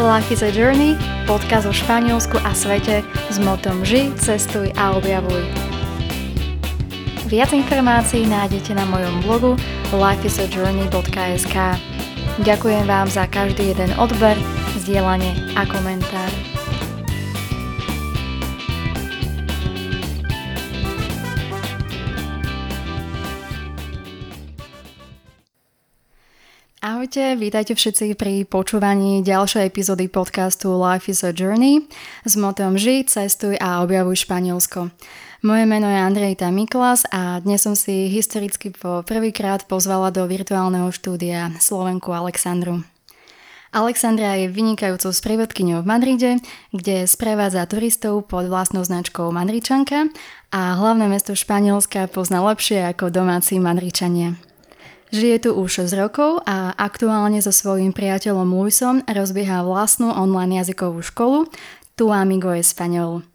Life is a Journey, podcast o Španielsku a svete s motom Ži, cestuj a objavuj. Viac informácií nájdete na mojom blogu lifeisajourney.sk Ďakujem vám za každý jeden odber, zdieľanie a komentár. Ahojte, vítajte všetci pri počúvaní ďalšej epizódy podcastu Life is a Journey s motom Ži, cestuj a objavuj Španielsko. Moje meno je Andrejta Miklas a dnes som si historicky po prvýkrát pozvala do virtuálneho štúdia Slovenku Alexandru. Alexandra je vynikajúcou sprievodkyňou v Madride, kde sprevádza turistov pod vlastnou značkou Madričanka a hlavné mesto Španielska pozná lepšie ako domáci Madričania. Žije tu už 6 rokov a aktuálne so svojím priateľom Luisom rozbieha vlastnú online jazykovú školu Tu Amigo Español.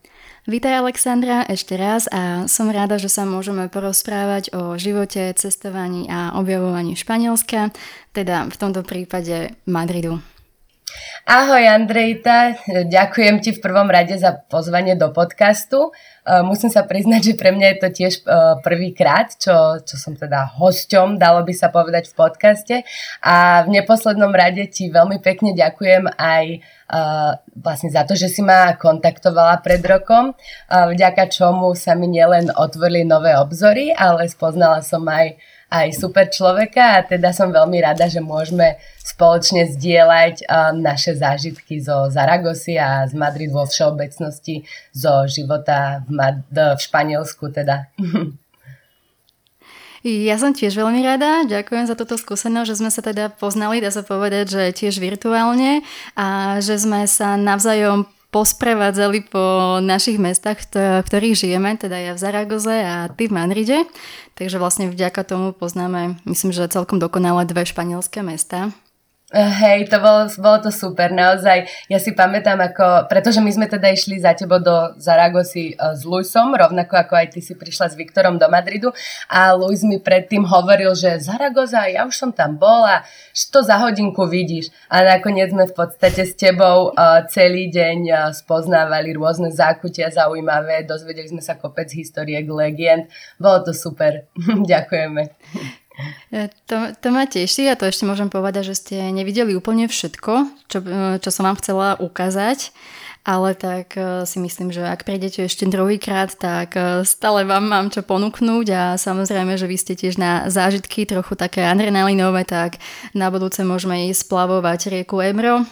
Vítaj Alexandra ešte raz a som rada, že sa môžeme porozprávať o živote, cestovaní a objavovaní Španielska, teda v tomto prípade Madridu. Ahoj Andrejta, ďakujem ti v prvom rade za pozvanie do podcastu. E, musím sa priznať, že pre mňa je to tiež e, prvýkrát, čo, čo som teda hosťom, dalo by sa povedať v podcaste. A v neposlednom rade ti veľmi pekne ďakujem aj uh, vlastne za to, že si ma kontaktovala pred rokom, vďaka čomu sa mi nielen otvorili nové obzory, ale spoznala som aj aj super človeka a teda som veľmi rada, že môžeme spoločne zdieľať um, naše zážitky zo Zaragosy a z Madrid vo všeobecnosti, zo života v, Mad- v Španielsku teda. Ja som tiež veľmi rada, ďakujem za toto skúsenosť, že sme sa teda poznali, dá sa povedať, že tiež virtuálne a že sme sa navzájom posprevádzali po našich mestách, v ktorých žijeme, teda ja v Zaragoze a ty v Madride. Takže vlastne vďaka tomu poznáme, myslím, že celkom dokonale dve španielské mesta. Hej, to bolo, bolo to super, naozaj. Ja si pamätám, ako, pretože my sme teda išli za tebo do Zaragosy e, s Luisom, rovnako ako aj ty si prišla s Viktorom do Madridu a Luis mi predtým hovoril, že Zaragoza, ja už som tam bola, to za hodinku vidíš. A nakoniec sme v podstate s tebou uh, celý deň uh, spoznávali rôzne zákutia zaujímavé, dozvedeli sme sa kopec historiek, legend. Bolo to super. Ďakujeme. E, to, to ma teší a to ešte môžem povedať, že ste nevideli úplne všetko, čo, e, čo som vám chcela ukázať, ale tak e, si myslím, že ak prídete ešte druhýkrát, tak stále vám mám čo ponúknuť a samozrejme, že vy ste tiež na zážitky trochu také adrenalinové, tak na budúce môžeme ísť splavovať rieku Ebro,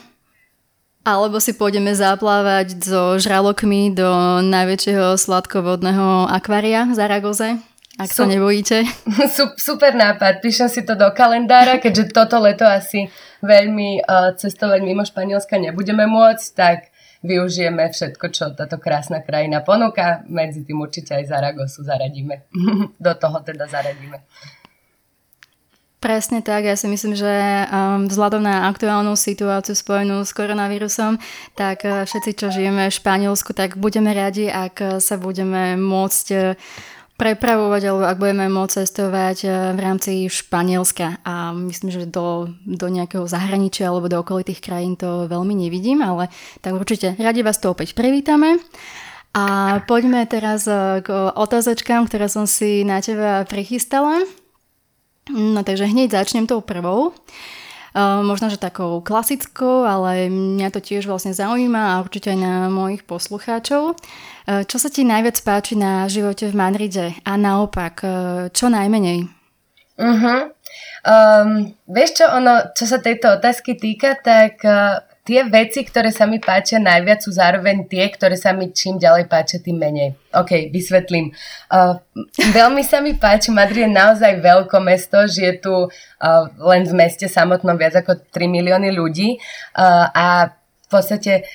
alebo si pôjdeme zaplávať so žralokmi do najväčšieho sladkovodného akvária v Zaragoze. Ak sa nebojíte. Super nápad, píšem si to do kalendára, keďže toto leto asi veľmi uh, cestovať mimo Španielska nebudeme môcť, tak využijeme všetko, čo táto krásna krajina ponúka. Medzi tým určite aj Zaragosu zaradíme. do toho teda zaradíme. Presne tak, ja si myslím, že um, vzhľadom na aktuálnu situáciu spojenú s koronavírusom, tak uh, všetci, čo žijeme v Španielsku, tak budeme radi, ak sa budeme môcť uh, prepravovať, alebo ak budeme môcť cestovať eh, v rámci Španielska a myslím, že do, do nejakého zahraničia alebo do okolitých krajín to veľmi nevidím, ale tak určite radi vás to opäť privítame. A poďme teraz eh, k otázočkám, ktoré som si na teba prichystala. No takže hneď začnem tou prvou. Uh, možno, že takou klasickou, ale mňa to tiež vlastne zaujíma a určite aj na mojich poslucháčov. Uh, čo sa ti najviac páči na živote v Madride a naopak, uh, čo najmenej? Uh-huh. Um, vieš čo, ono, čo sa tejto otázky týka, tak uh, tie veci, ktoré sa mi páčia najviac, sú zároveň tie, ktoré sa mi čím ďalej páčia, tým menej. OK, vysvetlím. Uh, veľmi sa mi páči, Madrid je naozaj veľké mesto, žije tu uh, len v meste samotnom viac ako 3 milióny ľudí uh, a v podstate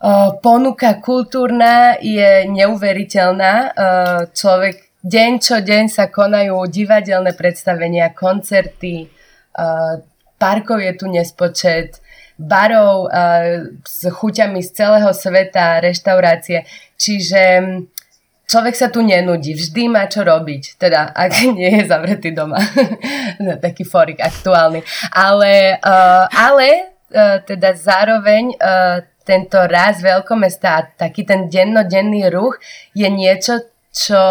uh, ponuka kultúrna je neuveriteľná. Uh, človek deň čo deň sa konajú divadelné predstavenia, koncerty, uh, parkov je tu nespočet, barov uh, s chuťami z celého sveta, reštaurácie. Čiže mm, človek sa tu nenudí, vždy má čo robiť, teda ak nie je zavretý doma. Taký forik aktuálny. Ale, uh, ale uh, teda zároveň tento raz veľkomesta, taký ten dennodenný ruch je niečo, čo,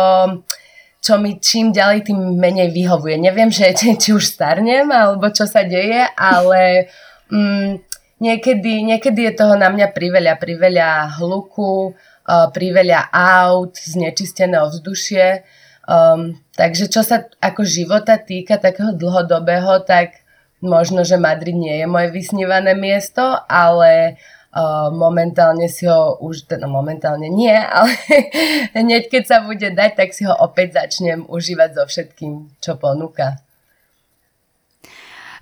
čo mi čím ďalej, tým menej vyhovuje. Neviem, že či, už starnem, alebo čo sa deje, ale um, niekedy, niekedy je toho na mňa priveľa, priveľa hluku, uh, priveľa aut, znečistené ovzdušie. Um, takže čo sa ako života týka takého dlhodobého, tak možno, že Madrid nie je moje vysnívané miesto, ale uh, momentálne si ho už, teda momentálne nie, ale hneď keď sa bude dať, tak si ho opäť začnem užívať so všetkým, čo ponúka.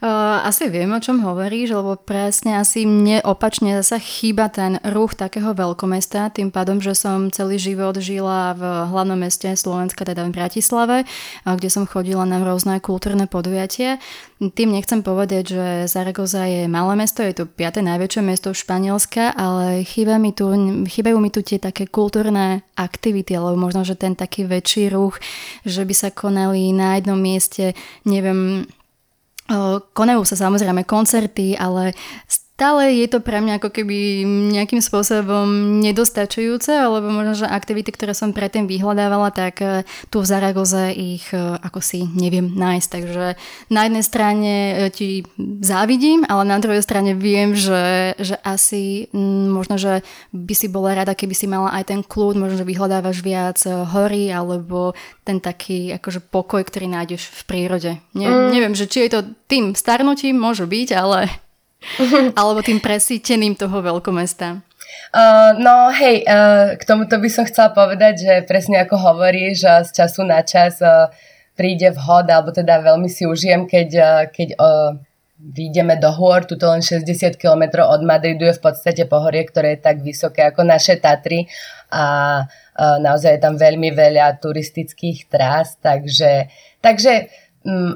Uh, asi viem, o čom hovoríš, lebo presne asi mne opačne zase chýba ten ruch takého veľkomesta, tým pádom, že som celý život žila v hlavnom meste Slovenska, teda v Bratislave, kde som chodila na rôzne kultúrne podujatie. Tým nechcem povedať, že Zaragoza je malé mesto, je to piaté najväčšie mesto Španielska, ale chýba mi tu, chýbajú mi tu tie také kultúrne aktivity, alebo možno, že ten taký väčší ruch, že by sa konali na jednom mieste, neviem, Konajú sa samozrejme koncerty, ale stále je to pre mňa ako keby nejakým spôsobom nedostačujúce, alebo možno, že aktivity, ktoré som predtým vyhľadávala, tak e, tu v Zaragoze ich e, ako si neviem nájsť. Takže na jednej strane e, ti závidím, ale na druhej strane viem, že, že asi možno, že by si bola rada, keby si mala aj ten kľud, možno, že vyhľadávaš viac hory alebo ten taký akože pokoj, ktorý nájdeš v prírode. Ne, mm. Neviem, že či je to tým starnutím, môže byť, ale Alebo tým presíteným toho veľkomesta? Uh, no hej, uh, k tomuto by som chcela povedať, že presne ako hovoríš, uh, z času na čas uh, príde vhod, alebo teda veľmi si užijem, keď, uh, keď uh, vyjdeme do hôr, tuto len 60 km od Madridu je v podstate pohorie, ktoré je tak vysoké ako naše Tatry a uh, naozaj je tam veľmi veľa turistických trás, takže, takže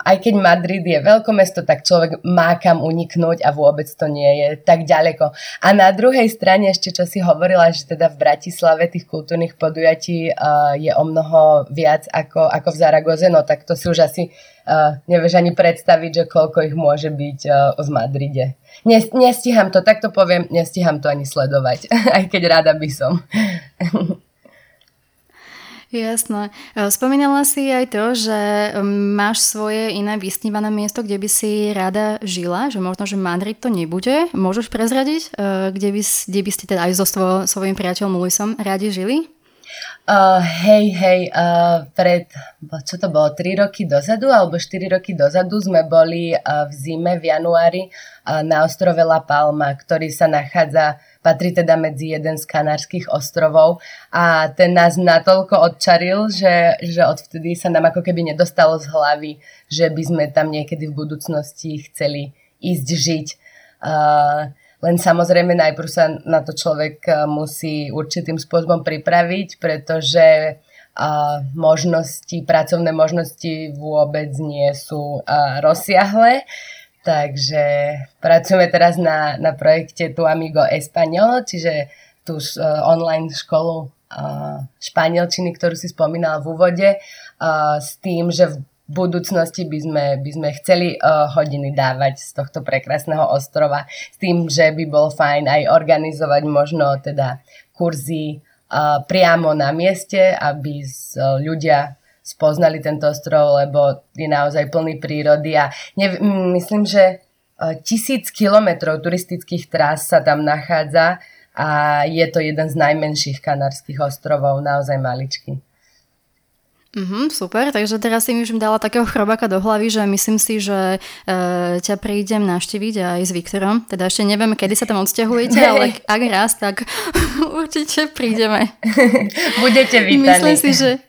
aj keď Madrid je veľkomesto, tak človek má kam uniknúť a vôbec to nie je tak ďaleko. A na druhej strane ešte, čo si hovorila, že teda v Bratislave tých kultúrnych podujatí uh, je o mnoho viac ako, ako v Zaragoze, no tak to si už asi uh, nevieš ani predstaviť, že koľko ich môže byť uh, v Madride. Nes, nestíham to, tak to poviem, nestíham to ani sledovať, aj keď rada by som. Jasné. E, spomínala si aj to, že máš svoje iné vysnívané miesto, kde by si rada žila, že možno, že Madrid to nebude. Môžeš prezradiť, e, kde by, kde by ste teda aj so svojím priateľom Luisom radi žili? Uh, hej, hej, uh, pred, čo to bolo, 3 roky dozadu alebo 4 roky dozadu sme boli uh, v zime v januári uh, na ostrove La Palma, ktorý sa nachádza, patrí teda medzi jeden z kanárskych ostrovov a ten nás natoľko odčaril, že, že odvtedy sa nám ako keby nedostalo z hlavy, že by sme tam niekedy v budúcnosti chceli ísť žiť. Uh, len samozrejme najprv sa na to človek eh, musí určitým spôsobom pripraviť, pretože a možnosti, pracovné možnosti vôbec nie sú rozsiahle. Takže pracujeme teraz na, na projekte Tu Amigo Español, čiže tú online školu španielčiny, ktorú si spomínala v úvode, s tým, že v budúcnosti by sme, by sme chceli uh, hodiny dávať z tohto prekrásneho ostrova s tým, že by bol fajn aj organizovať možno teda kurzy uh, priamo na mieste, aby z, uh, ľudia spoznali tento ostrov, lebo je naozaj plný prírody a ne, myslím, že uh, tisíc kilometrov turistických trás sa tam nachádza a je to jeden z najmenších kanárskych ostrovov, naozaj maličký. Mm-hmm, super, takže teraz si mi už dala takého chrobáka do hlavy, že myslím si, že e, ťa prídem navštíviť aj s Viktorom. Teda ešte neviem, kedy sa tam odsťahujete, ale ak raz, tak určite prídeme. Budete vítaní. Myslím si, že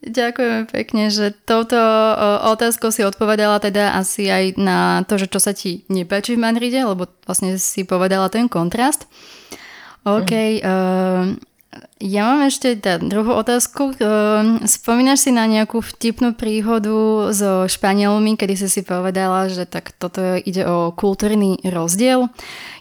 Ďakujeme pekne, že touto otázkou si odpovedala teda asi aj na to, že čo sa ti nepáči v Madride, lebo vlastne si povedala ten kontrast. OK, mm. uh, Ja mám ešte tá druhú otázku. Ehm, spomínaš si na nejakú vtipnú príhodu so Španielmi, kedy si si povedala, že tak toto ide o kultúrny rozdiel?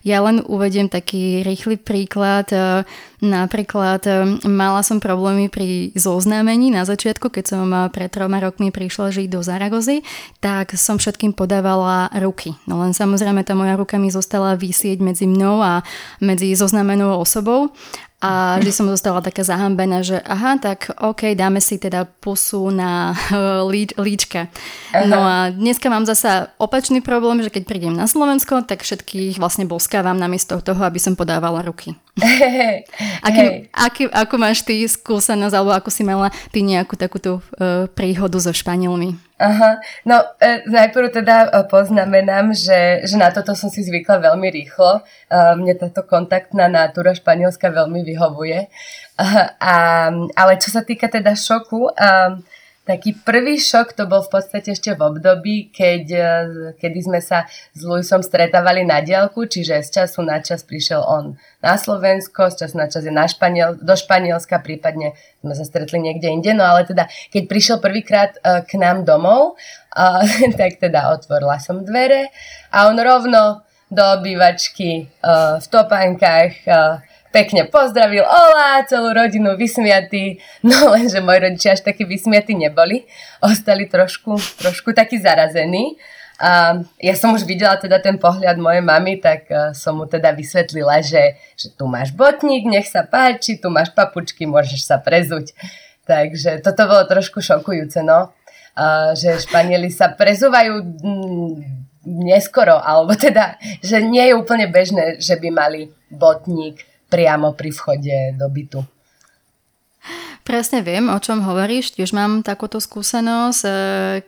Ja len uvediem taký rýchly príklad. Ehm, napríklad ehm, mala som problémy pri zoznámení na začiatku, keď som pred troma rokmi prišla žiť do Zaragozy, tak som všetkým podávala ruky. No len samozrejme tá moja ruka mi zostala vysieť medzi mnou a medzi zoznámenou osobou a vždy som zostala taká zahambená, že aha, tak OK, dáme si teda pusu na lí, líčka. Aha. No a dneska mám zasa opačný problém, že keď prídem na Slovensko, tak všetkých vlastne boskávam namiesto toho, aby som podávala ruky. Hey, aký, hey. Aký, ako máš ty skúsenosť, alebo ako si mala ty nejakú takúto uh, príhodu so Španielmi? Aha, no e, najprv teda e, poznamenám, že, že na toto som si zvykla veľmi rýchlo. E, mne táto kontaktná natúra španielska veľmi vyhovuje. E, a, ale čo sa týka teda šoku, e, taký prvý šok to bol v podstate ešte v období, keď, e, kedy sme sa s Luisom stretávali na diálku, čiže z času na čas prišiel on na Slovensko, z času na čas je na Španiel, do Španielska, prípadne sme sa stretli niekde inde, no ale teda keď prišiel prvýkrát e, k nám domov, tak teda otvorila som dvere a on rovno do obývačky e, v topánkach pekne pozdravil, olá, celú rodinu vysmiatý, no lenže moji rodičia až takí vysmiatí neboli, ostali trošku, trošku takí zarazení. A ja som už videla teda ten pohľad mojej mamy, tak uh, som mu teda vysvetlila, že, že tu máš botník, nech sa páči, tu máš papučky, môžeš sa prezuť. Takže toto bolo trošku šokujúce, no. Uh, že Španieli sa prezúvajú mm, neskoro, alebo teda, že nie je úplne bežné, že by mali botník priamo pri vchode do bytu. Presne viem, o čom hovoríš. Tiež mám takúto skúsenosť, e,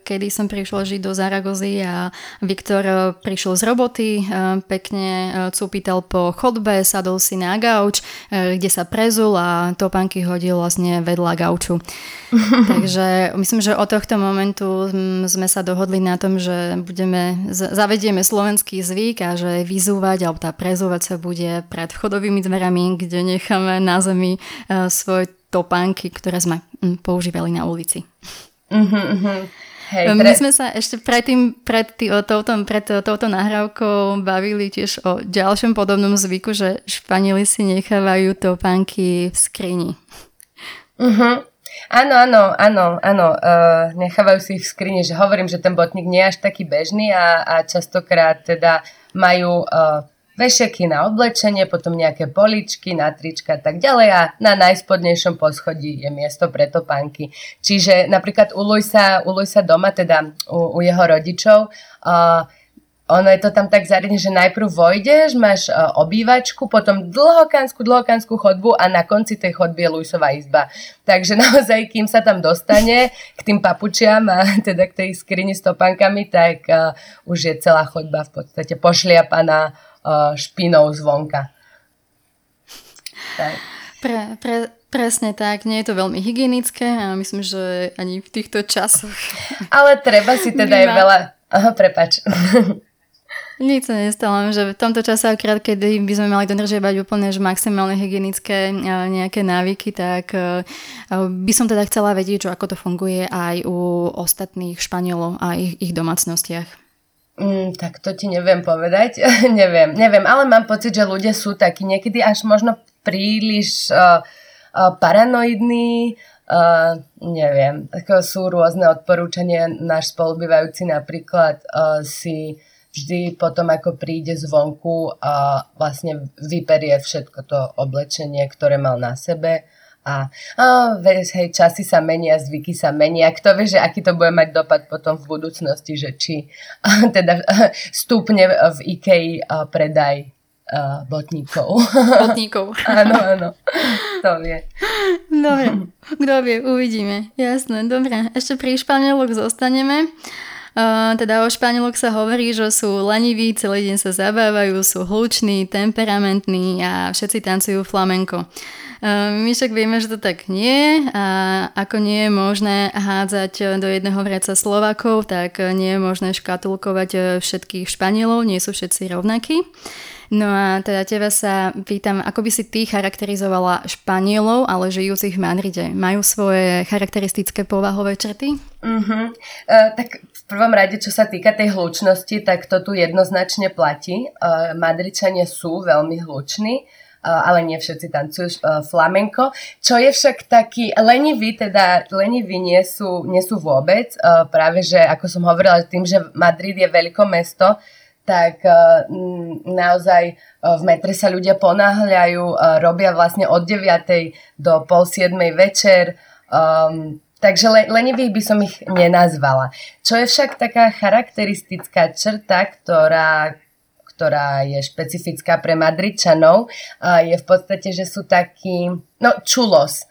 kedy som prišla žiť do Zaragozy a Viktor e, prišiel z roboty, e, pekne cúpital po chodbe, sadol si na gauč, kde sa prezul a topánky hodil vlastne vedľa gauču. Takže myslím, že od tohto momentu sme sa dohodli na tom, že budeme, zavedieme slovenský zvyk a že vyzúvať alebo tá prezúvať sa bude pred vchodovými dverami, kde necháme na zemi svoj topánky, ktoré sme mm, používali na ulici. Uh-huh, uh-huh. Hej, pre... My sme sa ešte predtým, pred, tý, touto, pred touto nahrávkou bavili tiež o ďalšom podobnom zvyku, že Španieli si nechávajú topánky v skrini. Uh-huh. Áno, áno, áno, áno. Uh, nechávajú si ich v skrini, že hovorím, že ten botník nie je až taký bežný a, a častokrát teda majú uh, vešiaky na oblečenie, potom nejaké poličky na trička a tak ďalej a na najspodnejšom poschodí je miesto pre topánky. Čiže napríklad u Luisa, u Luisa doma, teda u, u jeho rodičov, uh, ono je to tam tak zariadené, že najprv vojdeš, máš uh, obývačku, potom dlhokanskú, dlhokanskú chodbu a na konci tej chodby je Luisová izba. Takže naozaj, kým sa tam dostane k tým papučiam a teda k tej skrini s topánkami, tak uh, už je celá chodba v podstate pošliapaná špinou zvonka. Tak. Pre, pre, presne tak, nie je to veľmi hygienické a myslím, že ani v týchto časoch. Ale treba si teda aj veľa... Aha, prepač. Nic sa nestalo, že v tomto čase, akrát kedy by sme mali dodržiavať úplne že maximálne hygienické nejaké návyky, tak by som teda chcela vedieť, že ako to funguje aj u ostatných Španielov a ich, ich domácnostiach. Mm, tak to ti neviem povedať. neviem, neviem, ale mám pocit, že ľudia sú takí niekedy až možno príliš uh, uh, paranoidní, uh, neviem, ako sú rôzne odporúčania. Náš spolubývajúci napríklad uh, si vždy potom, ako príde zvonku a vlastne vyperie všetko to oblečenie, ktoré mal na sebe a, a vieš, hej, časy sa menia, zvyky sa menia. Kto vie, že aký to bude mať dopad potom v budúcnosti, že či a, teda stúpne v IKEA a predaj a, botníkov. Botníkov. áno, áno. To vie. Dobre, kto vie, uvidíme. Jasné, dobre. Ešte pri Španielok zostaneme. Uh, teda o Španielok sa hovorí, že sú leniví, celý deň sa zabávajú, sú hluční, temperamentní a všetci tancujú flamenko. My však vieme, že to tak nie a ako nie je možné hádzať do jedného vreca Slovakov, tak nie je možné škatulkovať všetkých Španielov, nie sú všetci rovnakí. No a teda teba sa pýtam, ako by si ty charakterizovala Španielov, ale žijúcich v Madride? Majú svoje charakteristické povahové črty? Uh-huh. Uh, tak v prvom rade, čo sa týka tej hlučnosti, tak to tu jednoznačne platí. Uh, Madričania sú veľmi hluční ale nie všetci tancujú flamenko. Čo je však taký lenivý, teda lenivý nie sú, nie sú vôbec. Práve, že ako som hovorila, tým, že Madrid je veľké mesto, tak naozaj v metre sa ľudia ponáhľajú, robia vlastne od 9. do pol 7. večer. Um, takže le, lenivých by som ich nenazvala. Čo je však taká charakteristická črta, ktorá, ktorá je špecifická pre Madridčanov, je v podstate, že sú takí, no čulos.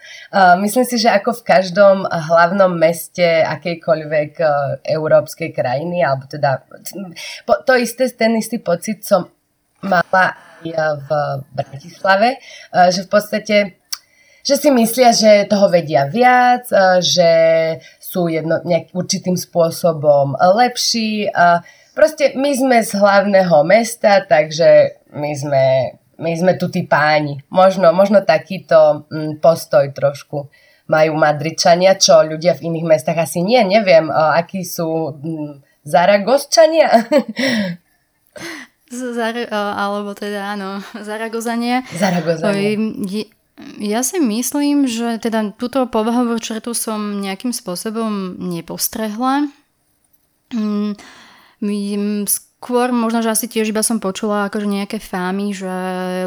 Myslím si, že ako v každom hlavnom meste akejkoľvek e, európskej krajiny, alebo teda to isté, ten istý pocit som mala aj v Bratislave, e, že v podstate že si myslia, že toho vedia viac, e, že sú jedno, nejak určitým spôsobom lepší. Proste my sme z hlavného mesta, takže my sme, my sme tu tí páni. Možno, možno takýto mm, postoj trošku majú Madričania, čo ľudia v iných mestách asi nie. Neviem, akí sú mm, Zaragosčania. Zar, alebo teda áno, Zaragozania. Zaragozania. Ja si myslím, že teda túto povahovú črtu som nejakým spôsobom nepostrehla. Skôr možno, že asi tiež iba som počula akože nejaké fámy, že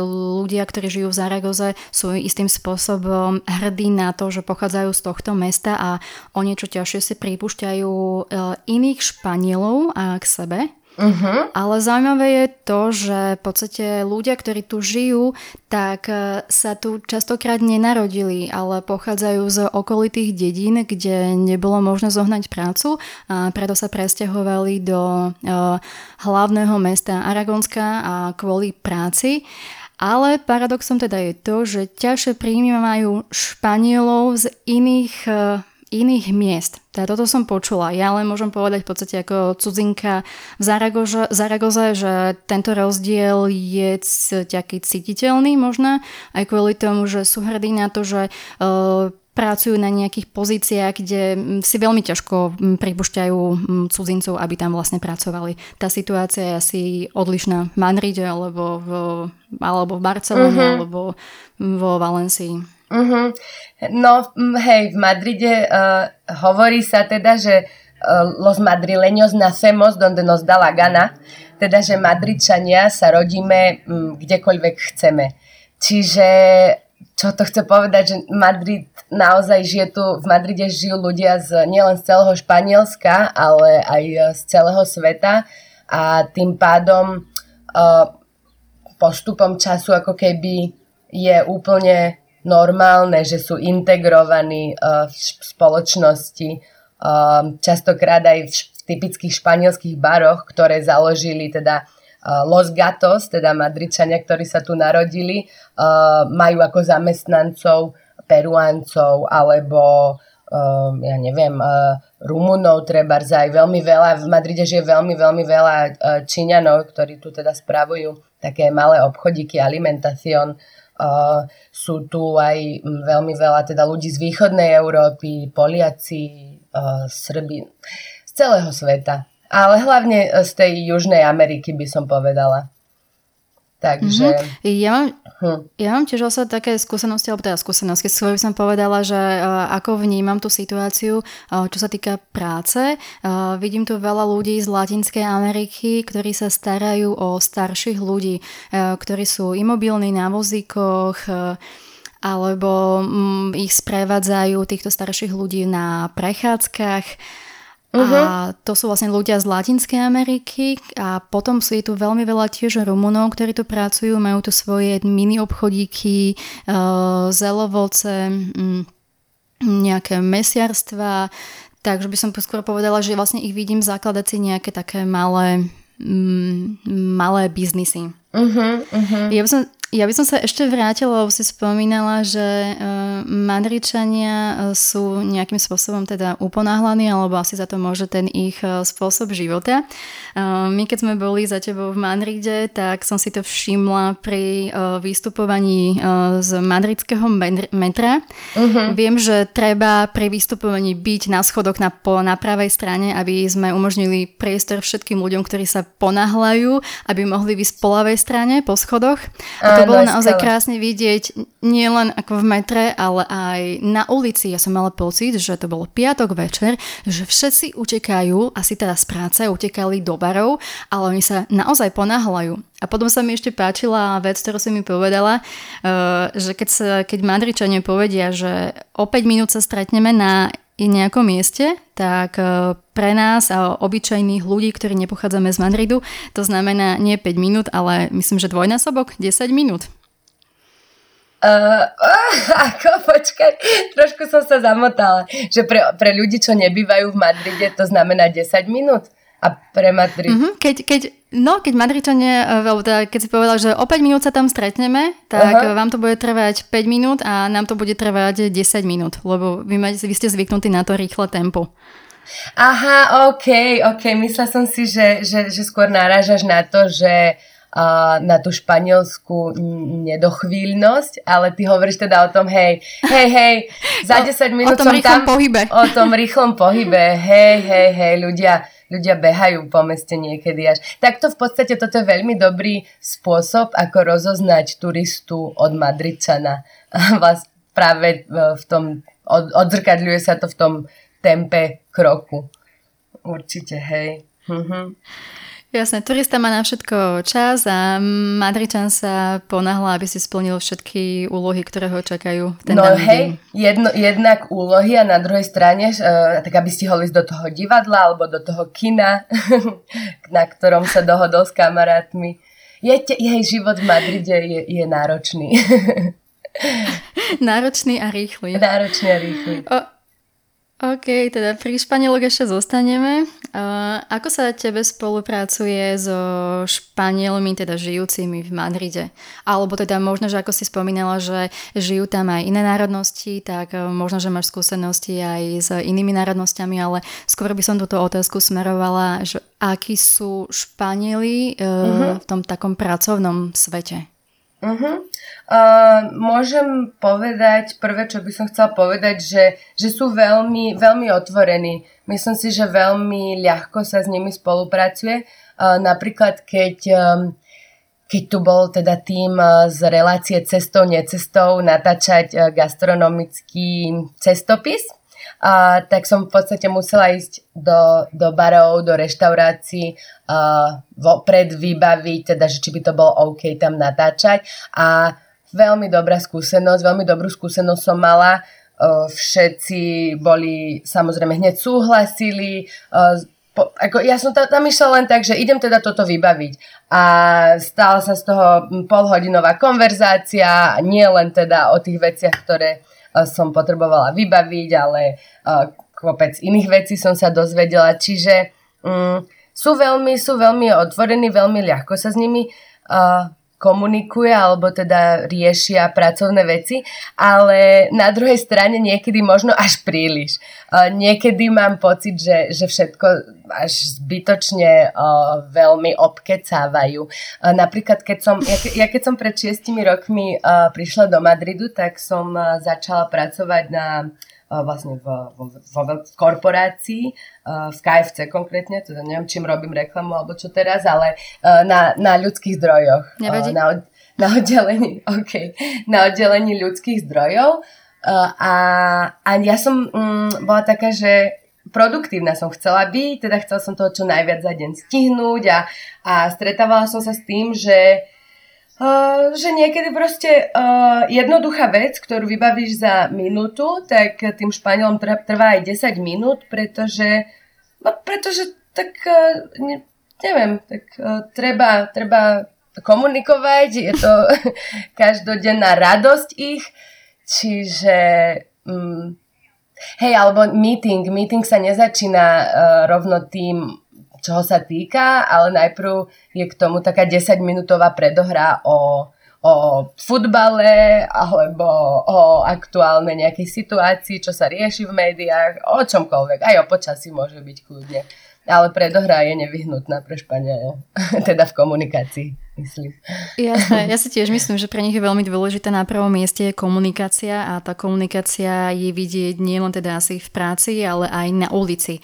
ľudia, ktorí žijú v Zaragoze sú istým spôsobom hrdí na to, že pochádzajú z tohto mesta a o niečo ťažšie si pripúšťajú e, iných Španielov a k sebe. Uh-huh. Ale zaujímavé je to, že v podstate ľudia, ktorí tu žijú, tak e, sa tu častokrát nenarodili, ale pochádzajú z okolitých dedín, kde nebolo možné zohnať prácu a preto sa presťahovali do uh, hlavného mesta Aragonska a kvôli práci. Ale paradoxom teda je to, že ťažšie príjmajú Španielov z iných uh, iných miest. Teda toto som počula. Ja len môžem povedať v podstate ako cudzinka v Zaragoze, Zaragoze že tento rozdiel je taký cítiteľný možno, aj kvôli tomu, že sú hrdí na to, že uh, pracujú na nejakých pozíciách, kde si veľmi ťažko pripúšťajú cudzincov, aby tam vlastne pracovali. Tá situácia je asi odlišná v Madride alebo v, alebo v Barcelone uh-huh. alebo vo Valencii. Uh-huh. No hej, v Madride uh, hovorí sa teda, že uh, los madrileños nacemos donde nos da la gana, teda, že Madridčania sa rodíme um, kdekoľvek chceme. Čiže čo to chce povedať, že Madrid naozaj žije tu, v Madride žijú ľudia z, nielen z celého Španielska, ale aj z celého sveta. A tým pádom uh, postupom času ako keby je úplne normálne, že sú integrovaní uh, v spoločnosti, častokrát aj v, v typických španielských baroch, ktoré založili teda Los Gatos, teda Madričania, ktorí sa tu narodili, uh, majú ako zamestnancov Peruáncov alebo uh, ja neviem, Rumunov treba aj veľmi veľa, v Madride žije veľmi, veľmi veľa Číňanov, ktorí tu teda spravujú také malé obchodíky, alimentacion, sú tu aj veľmi veľa teda ľudí z východnej Európy, Poliaci, uh, Srbi, z celého sveta. Ale hlavne z tej Južnej Ameriky by som povedala. Takže... Mm-hmm. Ja, mám, hm. ja mám tiež vlastne také skúsenosti, alebo teda skúsenosti, skôr by som povedala, že uh, ako vnímam tú situáciu, uh, čo sa týka práce. Uh, vidím tu veľa ľudí z Latinskej Ameriky, ktorí sa starajú o starších ľudí, uh, ktorí sú imobilní na vozíkoch, uh, alebo um, ich sprevádzajú týchto starších ľudí na prechádzkach. Uh-huh. A to sú vlastne ľudia z Latinskej Ameriky a potom sú tu veľmi veľa tiež Rumunov, ktorí tu pracujú, majú tu svoje mini obchodíky, uh, zelovoce, um, nejaké mesiarstva, takže by som skôr povedala, že vlastne ich vidím zakladať si nejaké také malé, um, malé biznisy. Uh-huh, uh-huh. Ja by som Ja by som sa ešte vrátila, lebo si spomínala, že uh, Madričania e, sú nejakým spôsobom teda uponáhlaní, alebo asi za to môže ten ich uh, spôsob života. My keď sme boli za tebou v Madride, tak som si to všimla pri vystupovaní z madridského metra. Uh-huh. Viem, že treba pri vystupovaní byť na schodoch na, po, na pravej strane, aby sme umožnili priestor všetkým ľuďom, ktorí sa ponáhľajú, aby mohli vysť po ľavej strane, po schodoch. A to to bolo naozaj krásne vidieť nielen ako v metre, ale aj na ulici. Ja som mala pocit, že to bolo piatok večer, že všetci utekajú, asi teda z práce, utekali do barov, ale oni sa naozaj ponáhľajú. A potom sa mi ešte páčila vec, ktorú si mi povedala, eh, že keď, sa, keď Madričania povedia, že o 5 minút sa stretneme na nejakom mieste, tak e, pre nás a obyčajných ľudí, ktorí nepochádzame z Madridu, to znamená nie 5 minút, ale myslím, že dvojnásobok, 10 minút. Uh, uh, ako, počkaj, trošku som sa zamotala, že pre, pre ľudí, čo nebývajú v Madride, to znamená 10 minút a pre Madrid. Uh-huh, keď, keď, no, keď Madričania, e, teda keď si povedal, že o 5 minút sa tam stretneme, tak uh-huh. vám to bude trvať 5 minút a nám to bude trvať 10 minút, lebo vy, máte, vy ste zvyknutí na to rýchle tempo. Aha, ok, ok, myslela som si, že, že, že skôr narážaš na to, že uh, na tú španielskú nedochvíľnosť, ale ty hovoríš teda o tom, hej, hej, hej, za 10 minút o tom som tam. pohybe. O tom rýchlom pohybe, hej, hej, hej, ľudia, ľudia behajú po meste niekedy až. Takto v podstate toto je veľmi dobrý spôsob, ako rozoznať turistu od Madridčana. Vás práve v tom, od, odzrkadľuje sa to v tom tempe kroku. Určite, hej. Mhm. Jasné, turista má na všetko čas a Madričan sa ponáhla, aby si splnil všetky úlohy, ktoré ho čakajú. Ten no hej, jedno, jednak úlohy a na druhej strane, uh, tak aby stihol ísť do toho divadla alebo do toho kina, na ktorom sa dohodol s kamarátmi. Je, jej život v Madride je, je náročný. náročný a rýchly. Náročný a rýchly. O, OK, teda pri Španielok ešte zostaneme. Uh, ako sa tebe spolupracuje so Španielmi, teda žijúcimi v Madride? Alebo teda možno, že ako si spomínala, že žijú tam aj iné národnosti, tak uh, možno, že máš skúsenosti aj s inými národnosťami, ale skôr by som túto otázku smerovala, že akí sú Španieli uh, uh-huh. v tom takom pracovnom svete? Uh-huh. Uh, môžem povedať, prvé, čo by som chcela povedať, že, že sú veľmi, veľmi otvorení. Myslím si, že veľmi ľahko sa s nimi spolupracuje. Uh, napríklad, keď, um, keď tu bol teda tým uh, z relácie cestou, necestou natáčať uh, gastronomický cestopis, a tak som v podstate musela ísť do, do barov, do reštaurácií, uh, vopred vybaviť, teda, že či by to bolo OK tam natáčať. A veľmi dobrá skúsenosť, veľmi dobrú skúsenosť som mala. Uh, všetci boli, samozrejme, hneď súhlasili, uh, po, ako ja som tam, tam išla len tak, že idem teda toto vybaviť. A stala sa z toho polhodinová konverzácia, nie len teda o tých veciach, ktoré som potrebovala vybaviť, ale kopec iných vecí som sa dozvedela, čiže um, sú veľmi, sú veľmi otvorení, veľmi ľahko sa s nimi uh, komunikuje alebo teda riešia pracovné veci, ale na druhej strane niekedy možno až príliš. Niekedy mám pocit, že, že všetko až zbytočne veľmi obkecávajú. Napríklad, keď som, ja, keď som pred šiestimi rokmi prišla do Madridu, tak som začala pracovať na vlastne v, v, v, v korporácii, v KFC konkrétne, teda neviem, čím robím reklamu alebo čo teraz, ale na, na ľudských zdrojoch. Nevadí. Na, na oddelení, okay, na oddelení ľudských zdrojov. A, a ja som mm, bola taká, že produktívna som chcela byť, teda chcela som toho čo najviac za deň stihnúť a, a stretávala som sa s tým, že Uh, že niekedy proste uh, jednoduchá vec, ktorú vybavíš za minútu, tak tým Španielom trvá aj 10 minút, pretože, no, pretože tak, uh, ne, neviem, tak uh, treba, treba komunikovať, je to každodenná radosť ich, čiže um, hej, alebo meeting, meeting sa nezačína uh, rovno tým, čoho sa týka, ale najprv je k tomu taká 10-minútová predohra o, o futbale alebo o aktuálnej nejakej situácii, čo sa rieši v médiách, o čomkoľvek. Aj o počasí môže byť kľudne. Ale predohra je nevyhnutná pre Španielov, teda v komunikácii myslím. Jasné, ja si tiež myslím, že pre nich je veľmi dôležité na prvom mieste je komunikácia a tá komunikácia je vidieť nielen teda asi v práci, ale aj na ulici.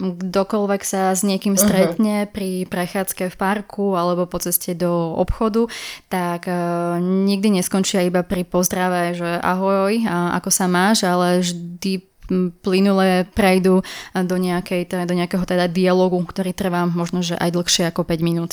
Kdokoľvek sa s niekým mhm. stretne uh-huh. pri prechádzke v parku alebo po ceste do obchodu, tak uh, nikdy neskončia iba pri pozdrave, že ahoj, a ako sa máš, ale vždy plynule prejdu do, nejakej, do nejakého teda dialogu, ktorý trvá možno, že aj dlhšie ako 5 minút.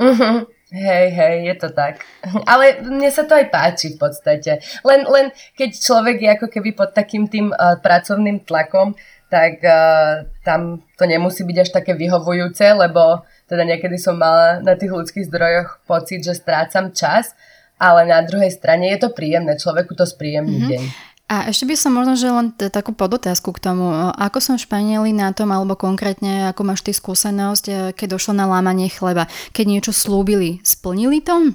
Uh-huh. Hej, hej, je to tak. Ale mne sa to aj páči v podstate. Len, len keď človek je ako keby pod takým tým uh, pracovným tlakom, tak uh, tam to nemusí byť až také vyhovujúce, lebo teda niekedy som mala na tých ľudských zdrojoch pocit, že strácam čas, ale na druhej strane je to príjemné, človeku to spríjemní mm-hmm. deň. A ešte by som možno, že len t- takú podotázku k tomu. Ako som Španieli na tom, alebo konkrétne, ako máš ty skúsenosť, e, keď došlo na lámanie chleba? Keď niečo slúbili, splnili to?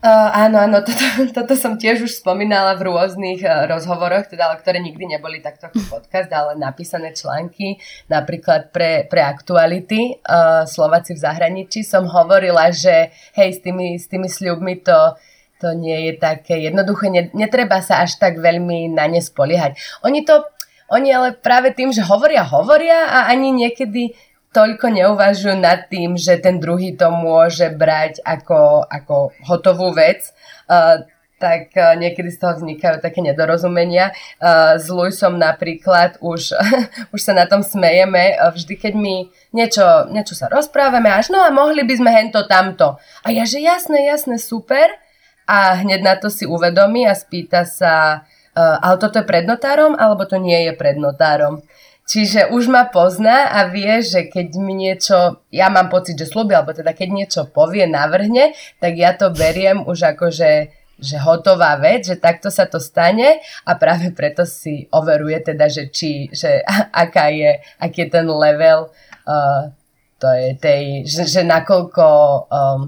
Uh, áno, áno, toto, toto som tiež už spomínala v rôznych uh, rozhovoroch, teda, ale ktoré nikdy neboli takto ako podcast, ale napísané články, napríklad pre, pre aktuality uh, Slováci v zahraničí som hovorila, že hej, s tými, s tými sľubmi to to nie je také jednoduché, netreba sa až tak veľmi na ne spoliehať. Oni to, oni ale práve tým, že hovoria, hovoria a ani niekedy toľko neuvažujú nad tým, že ten druhý to môže brať ako, ako hotovú vec, uh, tak niekedy z toho vznikajú také nedorozumenia. Uh, s Luisom napríklad už, už sa na tom smejeme, vždy keď mi niečo, niečo sa rozprávame, až no a mohli by sme hento tamto. A ja, že jasné, jasné, super, a hneď na to si uvedomí a spýta sa, uh, ale toto je pred notárom, alebo to nie je pred notárom. Čiže už ma pozná a vie, že keď mi niečo, ja mám pocit, že slúbi, alebo teda keď niečo povie, navrhne, tak ja to beriem už ako, že, že hotová vec, že takto sa to stane a práve preto si overuje teda, že či, že aká je, aký je ten level uh, to je tej, že, že nakoľko um,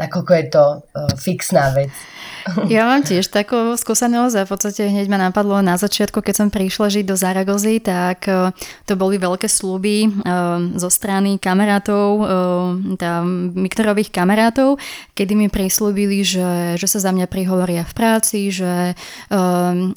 nakoľko je to uh, fixná vec. Ja mám tiež takú skúsenosť a v podstate hneď ma napadlo na začiatku, keď som prišla žiť do Zaragozy, tak uh, to boli veľké sluby uh, zo strany kamarátov, uh, miktorových kamarátov, kedy mi prislúbili, že, že sa za mňa prihovoria v práci, že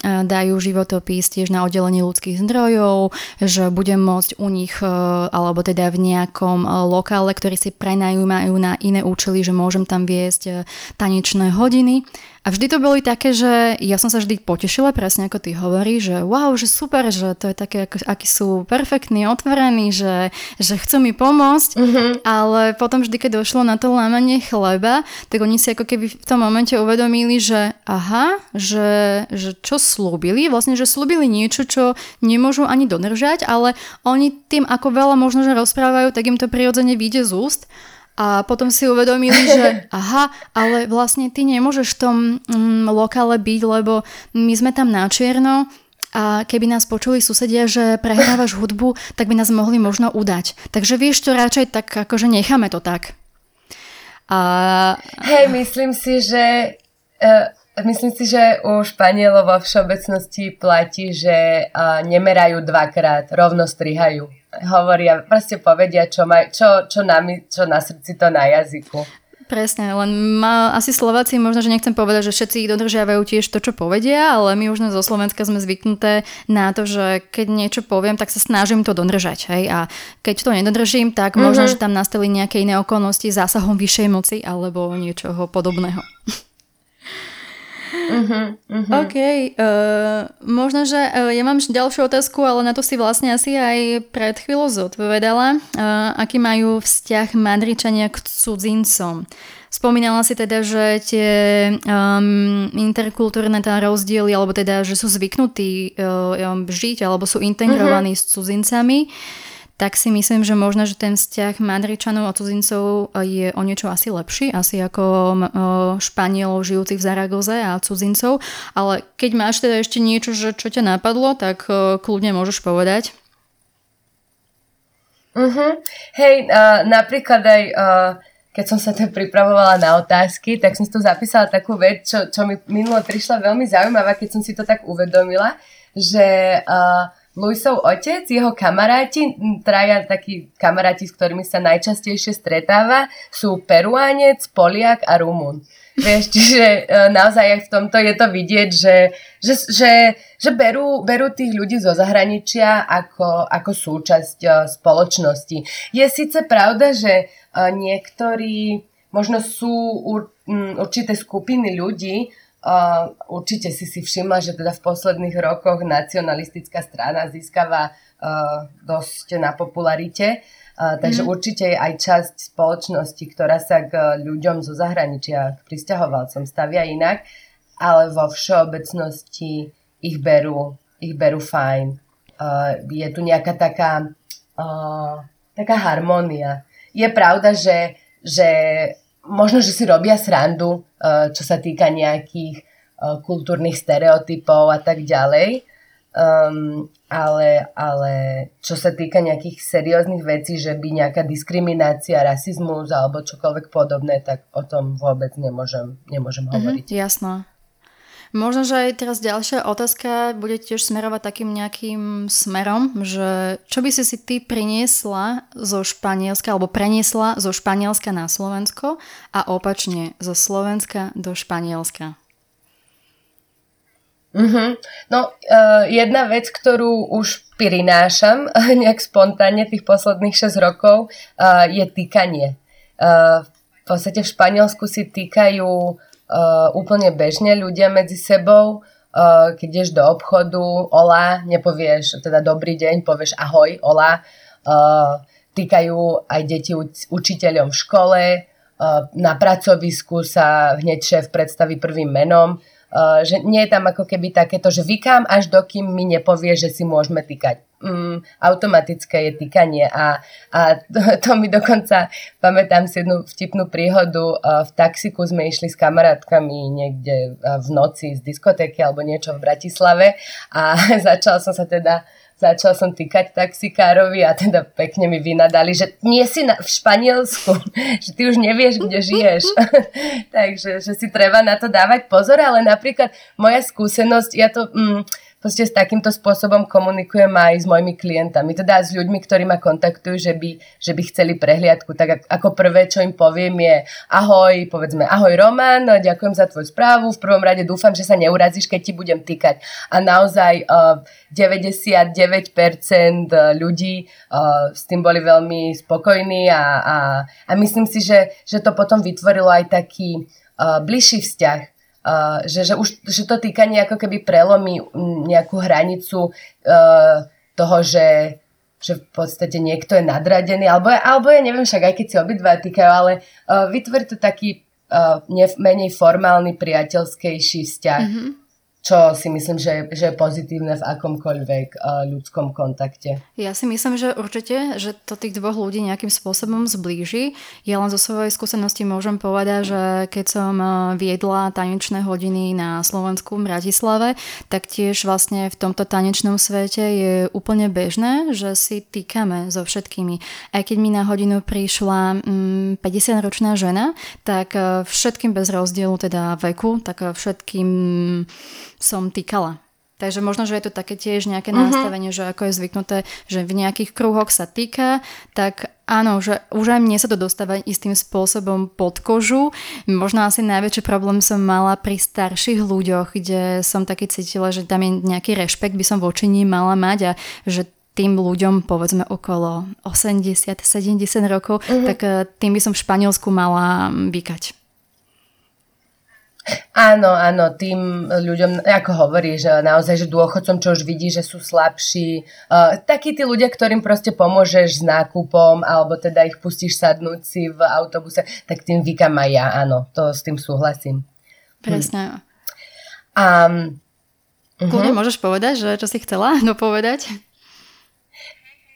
dajú životopis tiež na oddelenie ľudských zdrojov, že budem môcť u nich, alebo teda v nejakom lokále, ktorý si prenajímajú na iné účely, že môžem tam viesť tanečné hodiny. A vždy to boli také, že ja som sa vždy potešila, presne ako ty hovorí, že wow, že super, že to je také, ako, akí sú perfektní, otvorení, že, že chcú mi pomôcť, mm-hmm. ale potom vždy, keď došlo na to lámanie chleba, tak oni si ako keby v tom momente uvedomili, že aha, že, že čo slúbili, vlastne, že slúbili niečo, čo nemôžu ani dodržať, ale oni tým, ako veľa možno, že rozprávajú, tak im to prirodzene vyjde z úst a potom si uvedomili, že aha, ale vlastne ty nemôžeš v tom mm, lokále byť, lebo my sme tam na čierno a keby nás počuli susedia, že prehrávaš hudbu, tak by nás mohli možno udať. Takže vieš to radšej tak, akože necháme to tak. A... Hej, myslím si, že uh, myslím si, že u Španielov vo všeobecnosti platí, že uh, nemerajú dvakrát, rovno strihajú hovoria, proste povedia, čo, maj, čo, čo, na, čo na srdci, to na jazyku. Presne, len má, asi Slováci, možno, že nechcem povedať, že všetci dodržiavajú tiež to, čo povedia, ale my už zo Slovenska sme zvyknuté na to, že keď niečo poviem, tak sa snažím to dodržať. Hej? A keď to nedodržím, tak mm-hmm. možno, že tam nastali nejaké iné okolnosti zásahom vyššej moci alebo niečoho podobného. Uh-huh, uh-huh. OK, uh, možno, že uh, ja mám ďalšiu otázku, ale na to si vlastne asi aj pred chvíľou zodpovedala. Uh, aký majú vzťah Madričania k cudzincom? Spomínala si teda, že tie um, interkultúrne tá rozdiely, alebo teda, že sú zvyknutí uh, žiť, alebo sú integrovaní uh-huh. s cudzincami. Uh, tak si myslím, že možno, že ten vzťah Madričanov a cudzincov je o niečo asi lepší, asi ako Španielov žijúcich v Zaragoze a cudzincov, ale keď máš teda ešte niečo, že čo ťa napadlo, tak kľudne môžeš povedať. Uh-huh. Hej, uh, napríklad aj uh, keď som sa to pripravovala na otázky, tak som si tu zapísala takú vec, čo, čo mi minulo prišla veľmi zaujímavá, keď som si to tak uvedomila, že uh, Luisov otec, jeho kamaráti, traja takí kamaráti, s ktorými sa najčastejšie stretáva, sú Peruánec, Poliak a Rumun. Vieš, čiže uh, naozaj aj v tomto je to vidieť, že, že, že, že berú, berú tých ľudí zo zahraničia ako, ako súčasť uh, spoločnosti. Je síce pravda, že niektorí, možno sú určité skupiny ľudí, Uh, určite si si všimla, že teda v posledných rokoch nacionalistická strana získava uh, dosť na popularite, uh, takže mm. určite je aj časť spoločnosti, ktorá sa k ľuďom zo zahraničia, k pristahovalcom stavia inak, ale vo všeobecnosti ich berú, ich berú fajn. Uh, je tu nejaká taká, uh, taká harmónia je pravda, že, že možno, že si robia srandu, eh, čo sa týka nejakých eh, kultúrnych stereotypov a tak ďalej. Um, ale, ale čo sa týka nejakých serióznych vecí, že by nejaká diskriminácia, rasizmus alebo čokoľvek podobné, tak o tom vôbec nemôžem, nemôžem mm-hmm, hovoriť. Možno, že aj teraz ďalšia otázka bude tiež smerovať takým nejakým smerom, že čo by si si ty priniesla zo Španielska alebo preniesla zo Španielska na Slovensko a opačne zo Slovenska do Španielska? Mm-hmm. No, uh, jedna vec, ktorú už prinášam nejak spontánne tých posledných 6 rokov, uh, je týkanie. Uh, v podstate v Španielsku si týkajú uh, úplne bežne ľudia medzi sebou. Uh, keď ideš do obchodu, ola, nepovieš teda dobrý deň, povieš ahoj, ola. Uh, týkajú aj deti učiteľom v škole, uh, na pracovisku sa hneď šéf predstaví prvým menom. Uh, že nie je tam ako keby takéto, že vykám až dokým mi nepovie, že si môžeme týkať. Mm, automatické je týkanie a, a to, to mi dokonca, pamätám si jednu vtipnú príhodu, uh, v taxiku sme išli s kamarátkami niekde uh, v noci z diskotéky alebo niečo v Bratislave a začal som sa teda začal som týkať taxikárovi a teda pekne mi vynadali, že nie si na, v Španielsku, že ty už nevieš, kde žiješ. Takže že si treba na to dávať pozor, ale napríklad moja skúsenosť, ja to... Mm, proste s takýmto spôsobom komunikujem aj s mojimi klientami, teda s ľuďmi, ktorí ma kontaktujú, že by, že by chceli prehliadku. Tak ako prvé, čo im poviem je ahoj, povedzme ahoj Roman, ďakujem za tvoju správu, v prvom rade dúfam, že sa neurazíš, keď ti budem týkať. A naozaj uh, 99% ľudí uh, s tým boli veľmi spokojní a, a, a myslím si, že, že to potom vytvorilo aj taký uh, bližší vzťah Uh, že, že už že to týkanie ako keby prelomí nejakú hranicu uh, toho, že, že v podstate niekto je nadradený, alebo, alebo ja neviem však, aj keď si obidva týkajú, ale uh, vytvorí to taký uh, menej formálny, priateľskejší vzťah. Mm-hmm čo si myslím, že, že je pozitívne v akomkoľvek uh, ľudskom kontakte. Ja si myslím, že určite, že to tých dvoch ľudí nejakým spôsobom zblíži. Ja len zo svojej skúsenosti môžem povedať, že keď som eh, viedla tanečné hodiny na Slovensku v Bratislave, tak tiež vlastne v tomto tanečnom svete je úplne bežné, že si týkame so všetkými. Aj keď mi na hodinu prišla mm, 50-ročná žena, tak eh, všetkým bez rozdielu teda veku, tak všetkým som týkala. Takže možno, že je to také tiež nejaké uh-huh. nastavenie, že ako je zvyknuté, že v nejakých kruhoch sa týka, tak áno, že už aj mne sa to dostáva istým spôsobom pod kožu. Možno asi najväčší problém som mala pri starších ľuďoch, kde som taký cítila, že tam je nejaký rešpekt, by som voči ním mala mať a že tým ľuďom, povedzme okolo 80-70 rokov, uh-huh. tak eh, tým by som v Španielsku mala vykať. Áno, áno, tým ľuďom, ako hovoríš, naozaj, že dôchodcom, čo už vidí, že sú slabší, uh, takí tí ľudia, ktorým proste pomôžeš s nákupom, alebo teda ich pustíš sadnúť si v autobuse, tak tým vykam aj ja, áno, to s tým súhlasím. Presne. Hm. Um, Kľudne uh-huh. môžeš povedať, že čo si chcela dopovedať?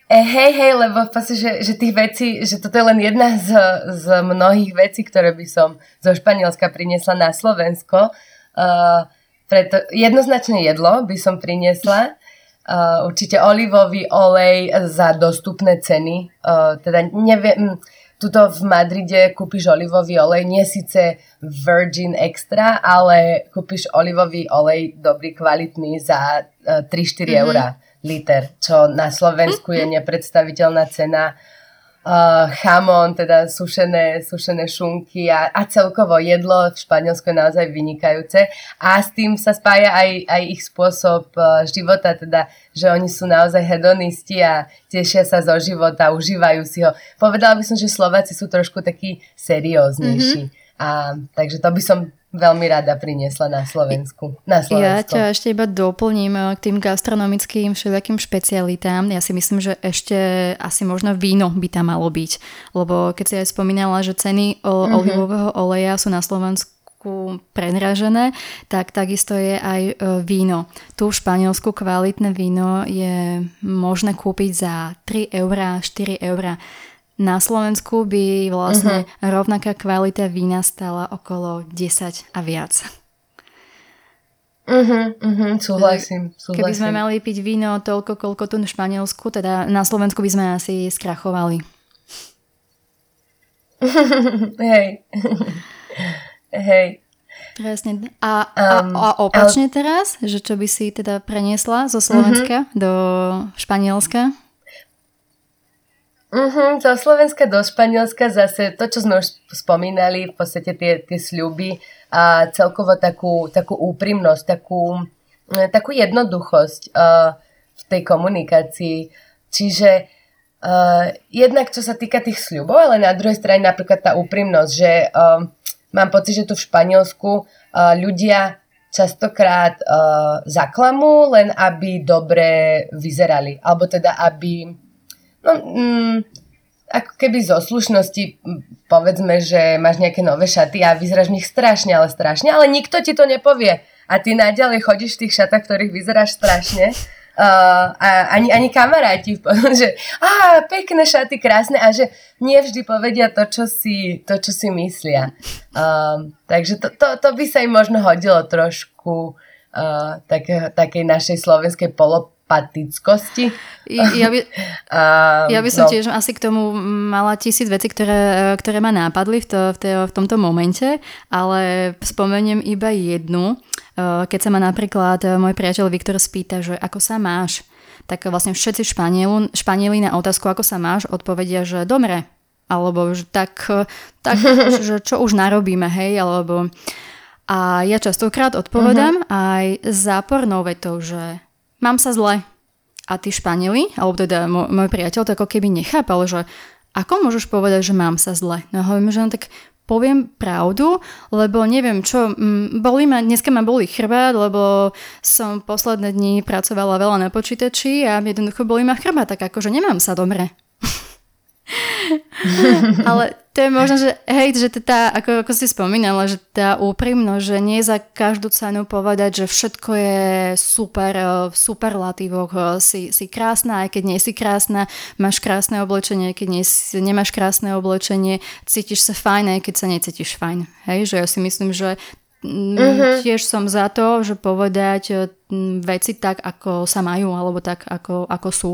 E, hej, hej, lebo podstate, že, že tých vecí, že toto je len jedna z, z mnohých vecí, ktoré by som zo Španielska priniesla na Slovensko. Uh, preto jednoznačne jedlo by som priniesla. Uh, určite olivový olej za dostupné ceny. Uh, teda neviem, tuto v Madride kúpiš olivový olej, nie síce virgin extra, ale kúpiš olivový olej dobrý, kvalitný za 3-4 mm-hmm. eurá liter, čo na Slovensku je nepredstaviteľná cena uh, chamon, teda sušené, sušené šunky a, a celkovo jedlo v Španielsku je naozaj vynikajúce a s tým sa spája aj, aj ich spôsob uh, života, teda že oni sú naozaj hedonisti a tešia sa zo života, užívajú si ho. Povedala by som, že Slováci sú trošku takí serióznejší. Mm-hmm. A, takže to by som veľmi rada priniesla na Slovensku. Na Slovensko. Ja ťa ešte iba doplním eh, k tým gastronomickým všelijakým špecialitám. Ja si myslím, že ešte asi možno víno by tam malo byť. Lebo keď si aj spomínala, že ceny mm-hmm. olivového oleja sú na Slovensku predražené, tak takisto je aj eh, víno. Tu v Španielsku kvalitné víno je možné kúpiť za 3 eurá, 4 eurá. Na Slovensku by vlastne uh-huh. rovnaká kvalita vína stala okolo 10 a viac. Mhm, uh-huh, súhlasím, súhlasím. Keby sme mali piť víno toľko, koľko tu v Španielsku, teda na Slovensku by sme asi skrachovali. Hej. Hej. Presne. A, um, a, a opačne ale... teraz, že čo by si teda preniesla zo Slovenska uh-huh. do Španielska? Uh-huh, zo Slovenska do Španielska zase to, čo sme už spomínali, v podstate tie, tie sľuby a celkovo takú, takú úprimnosť, takú, eh, takú jednoduchosť uh, v tej komunikácii. Čiže uh, jednak čo sa týka tých sľubov, ale na druhej strane napríklad tá úprimnosť, že uh, mám pocit, že tu v Španielsku uh, ľudia častokrát uh, zaklamú, len aby dobre vyzerali. Alebo teda, aby No, mm, ako keby zo slušnosti povedzme, že máš nejaké nové šaty a vyzeráš v nich strašne, ale strašne, ale nikto ti to nepovie. A ty naďalej chodíš v tých šatách, ktorých vyzeráš strašne. Uh, a ani, ani kamaráti, že á, pekné šaty, krásne a že nie vždy povedia to, čo si, to, čo si myslia. Uh, takže to, to, to by sa im možno hodilo trošku uh, také, takej našej slovenskej polo, patickosti. Ja by, a, ja by som no. tiež asi k tomu mala tisíc vecí, ktoré, ktoré ma nápadli v, to, v, to, v tomto momente, ale spomeniem iba jednu. Keď sa ma napríklad môj priateľ Viktor spýta, že ako sa máš, tak vlastne všetci Španielu, Španieli na otázku, ako sa máš, odpovedia, že domre. Alebo že tak, tak že čo už narobíme, hej, alebo... A ja častokrát odpovedám uh-huh. aj zápornou vetou, že mám sa zle. A tí Španieli, alebo teda môj, môj priateľ to ako keby nechápal, že ako môžeš povedať, že mám sa zle? No hovorím, že no tak poviem pravdu, lebo neviem čo, boli ma, dneska ma boli chrbát, lebo som posledné dni pracovala veľa na počítači a jednoducho boli ma chrbát, tak akože nemám sa dobre. Ale to je možno, že hej, že tá, ako, ako si spomínala, že tá úprimnosť, že nie za každú cenu povedať, že všetko je super, eh, v superlatívoch, eh, si, si krásna, aj keď nie si krásna, máš krásne oblečenie, keď nie, nemáš krásne oblečenie, cítiš sa fajn, aj keď sa necítiš fajn. Hej, že ja si myslím, že Uh-huh. Tiež som za to, že povedať eh, veci tak, ako sa majú, alebo tak, ako, ako sú.